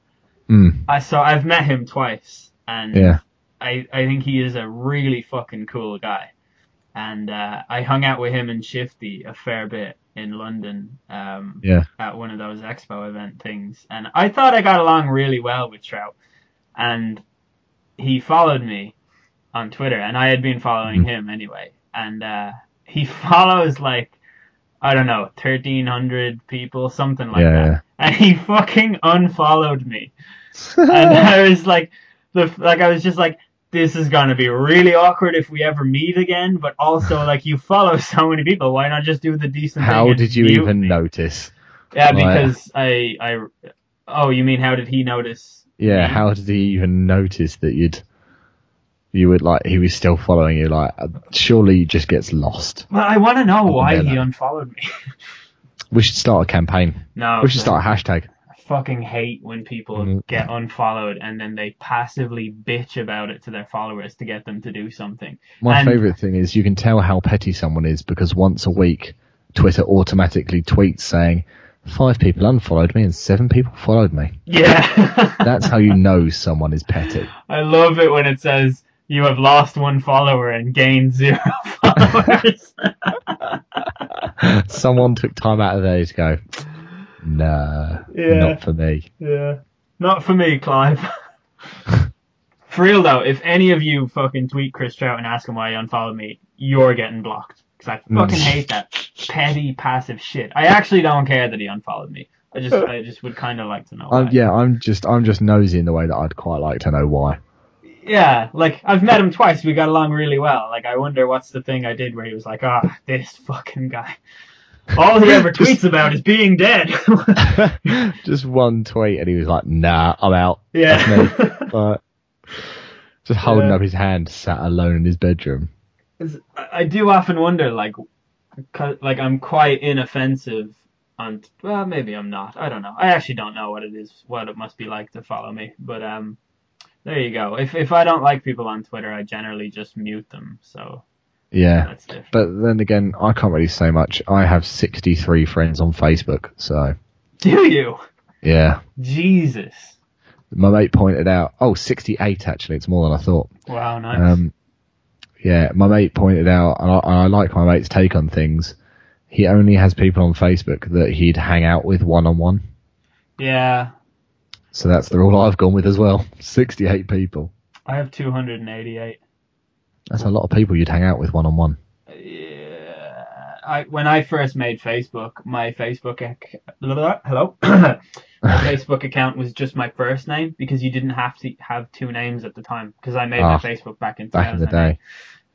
Mm, I saw I've met him twice and yeah. I, I think he is a really fucking cool guy. And uh, I hung out with him and Shifty a fair bit in London um, Yeah. at one of those expo event things. And I thought I got along really well with Trout. And he followed me on Twitter, and I had been following Mhm. him anyway. And uh, he follows like, I don't know, 1,300 people, something like Yeah, that. yeah. And he fucking unfollowed me and I was like, the like I was just like, this is gonna be really awkward if we ever meet again. But also, like, you follow so many people, why not just do the decent thing? How did you even me? notice? Yeah, Right. because I I oh, you mean how did he notice? Yeah, me? how did he even notice that you'd you would like he was still following you? Like, uh, surely he just gets lost. Well, I want to know why he unfollowed me. We should start a campaign. no, we should start a hashtag. Fucking hate when people Mhm. get unfollowed and then they passively bitch about it to their followers to get them to do something. My And- favourite thing is you can tell how petty someone is because once a week, Twitter automatically tweets saying, five people unfollowed me and seven people followed me. Yeah. That's how you know someone is petty. I love it when it says you have lost one follower and gained zero followers. someone took time out of their day to go, nah, Yeah. not for me. yeah. Not for me, Clive. for real though, if any of you fucking tweet Chris Trout and ask him why he unfollowed me, you're getting blocked. Because I fucking Mm. hate that petty, passive shit. I actually don't care that he unfollowed me. I just, I just would kind of like to know. Why. Yeah, I'm just, I'm just nosy in the way that I'd quite like to know why. Yeah, like I've met him twice. We got along really well. Like I wonder what's the thing I did where he was like, "Ah, this fucking guy. All he ever Just- tweets about is being dead." just one tweet and he was like, nah, I'm out. yeah. But Just holding Yeah. up his hand, sat alone in his bedroom. I do often wonder, like, like I'm quite inoffensive on. Well, maybe I'm not. I don't know. I actually don't know what it is, what it must be like to follow me. But um, there you go. If if I don't like people on Twitter, I generally just mute them. So Yeah. But then again, I can't really say much. I have 63 friends on Facebook, so Do you? yeah. Jesus. My mate pointed out, oh, 68 actually, it's more than I thought. Wow. Nice. Um, yeah, my mate pointed out, and I, and I like my mate's take on things. He only has people on Facebook that he'd hang out with one on one. yeah. So that's the rule I've gone with as well. 68 people. I have 288. That's a lot of people you'd hang out with one on one. Yeah, I when I first made Facebook, my Facebook ac- hello, my Facebook account was just my first name because you didn't have to have two names at the time because I made Ah, my Facebook back in Back in the day.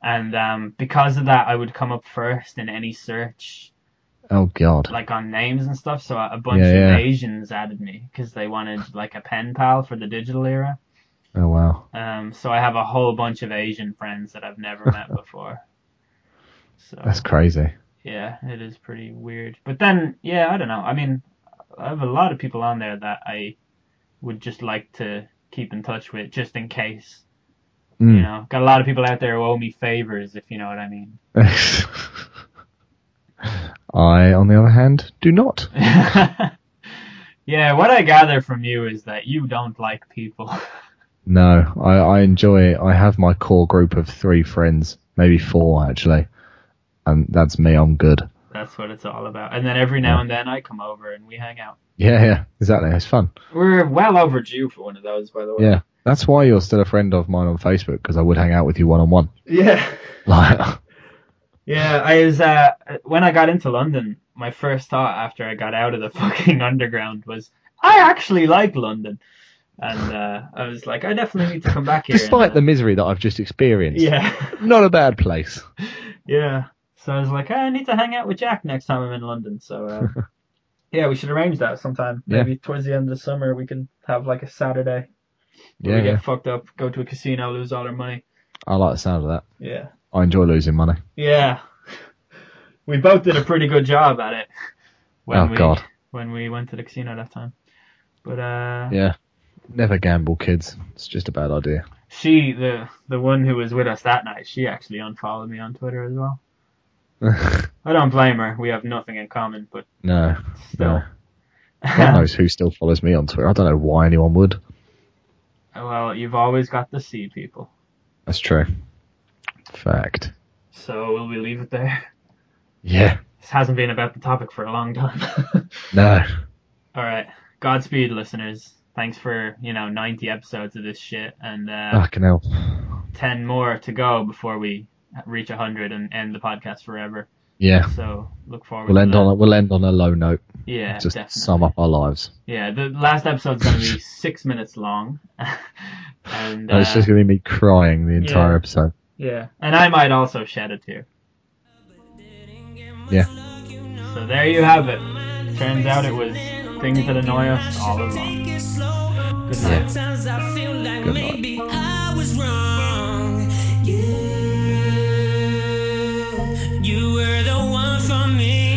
and um, because of that, I would come up first in any search, Oh god. like on names and stuff. So a bunch Yeah, of yeah. Asians added me because they wanted like a pen pal for the digital era. Oh wow. Um, so I have a whole bunch of Asian friends that I've never met before. So That's crazy. yeah, it is pretty weird. But then, yeah, I don't know. I mean, I have a lot of people on there that I would just like to keep in touch with, just in case. You Mm. know, got a lot of people out there who owe me favors, if you know what I mean. I, on the other hand, do not. yeah, what I gather from you is that you don't like people. No, I, I enjoy. I have my core group of three friends, maybe four actually, and that's me. I'm good. That's what it's all about. And then every now and then I come over and we hang out. Yeah, yeah, exactly. It's fun. We're well overdue for one of those, by the way. Yeah, that's why you're still a friend of mine on Facebook because I would hang out with you one on one. Yeah. Like, Yeah, I was uh when I got into London, my first thought after I got out of the fucking underground was I actually like London. And uh I was like, I definitely need to come back here. despite the and, uh, misery that I've just experienced, Yeah. not a bad place. yeah. So I was like, I need to hang out with Jack next time I'm in London. So uh Yeah, we should arrange that sometime. Yeah. Maybe towards the end of the summer we can have like a Saturday. Yeah, we get yeah, fucked up, go to a casino, lose all our money. I like the sound of that. Yeah. I enjoy losing money. Yeah. We both did a pretty good job at it. When Oh, we, God. When we went to the casino that time. But uh Yeah, never gamble, kids. It's just a bad idea. she the the one who was with us that night, she actually unfollowed me on Twitter as well. I don't blame her. We have nothing in common, but no, still. no. God knows who still follows me on Twitter. I don't know why anyone would. well, you've always got to see people. That's true. Fact. So will we leave it there? Yeah. This hasn't been about the topic for a long time. No. All right. Godspeed, listeners. Thanks for, you know, 90 episodes of this shit and uh, hell. 10 more to go before we reach 100 and end the podcast forever. Yeah. So look forward We'll to end that. on a, we'll end on a low note. yeah, Just definitely. sum up our lives. Yeah, the last episode's going to be six minutes long. and And it's uh, just gonna be me crying the entire yeah. episode. yeah, and I might also shed a tear. Yeah. So there you have it. Turns out it was things that annoy us all along. Good night. Sometimes I feel like Good night. maybe I was wrong. You, you were the one for me.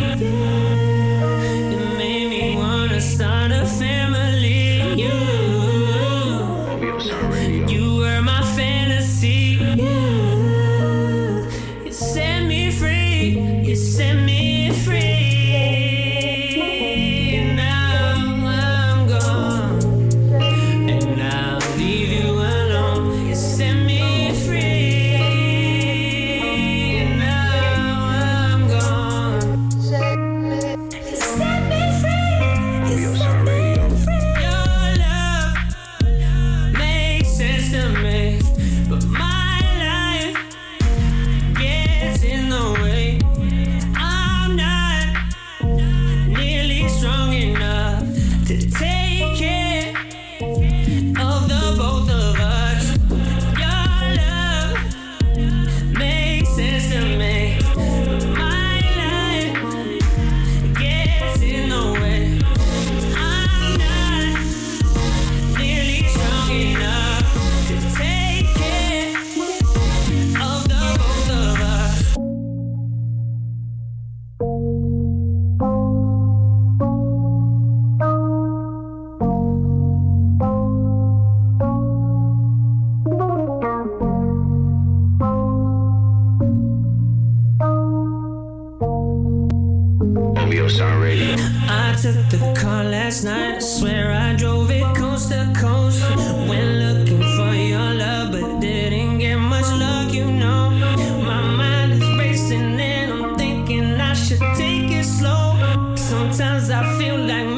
I feel like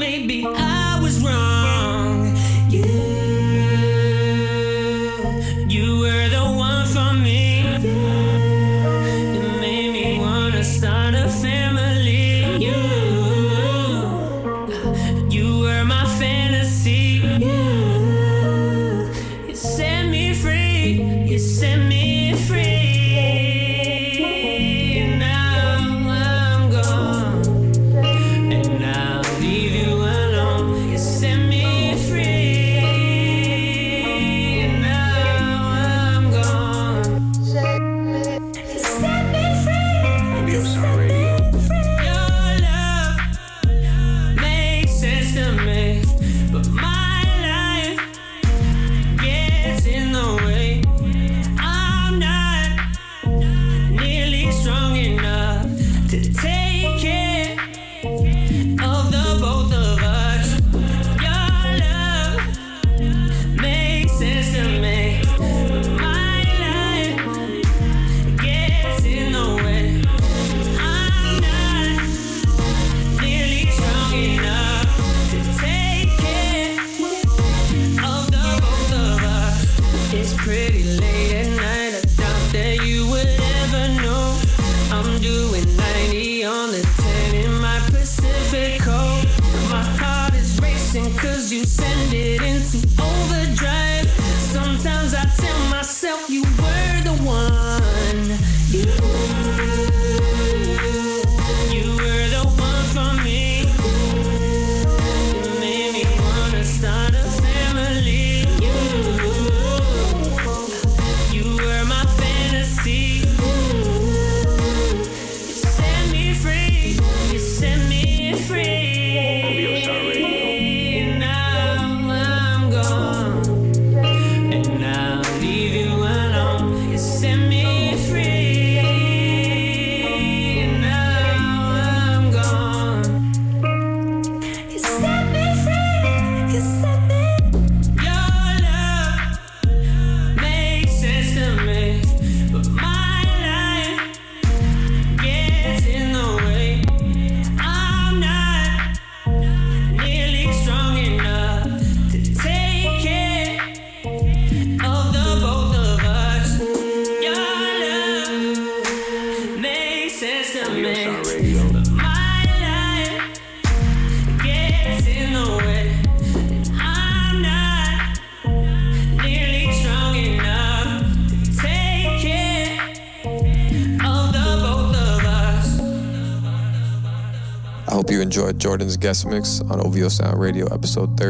guest mix on OVO Sound Radio episode 30.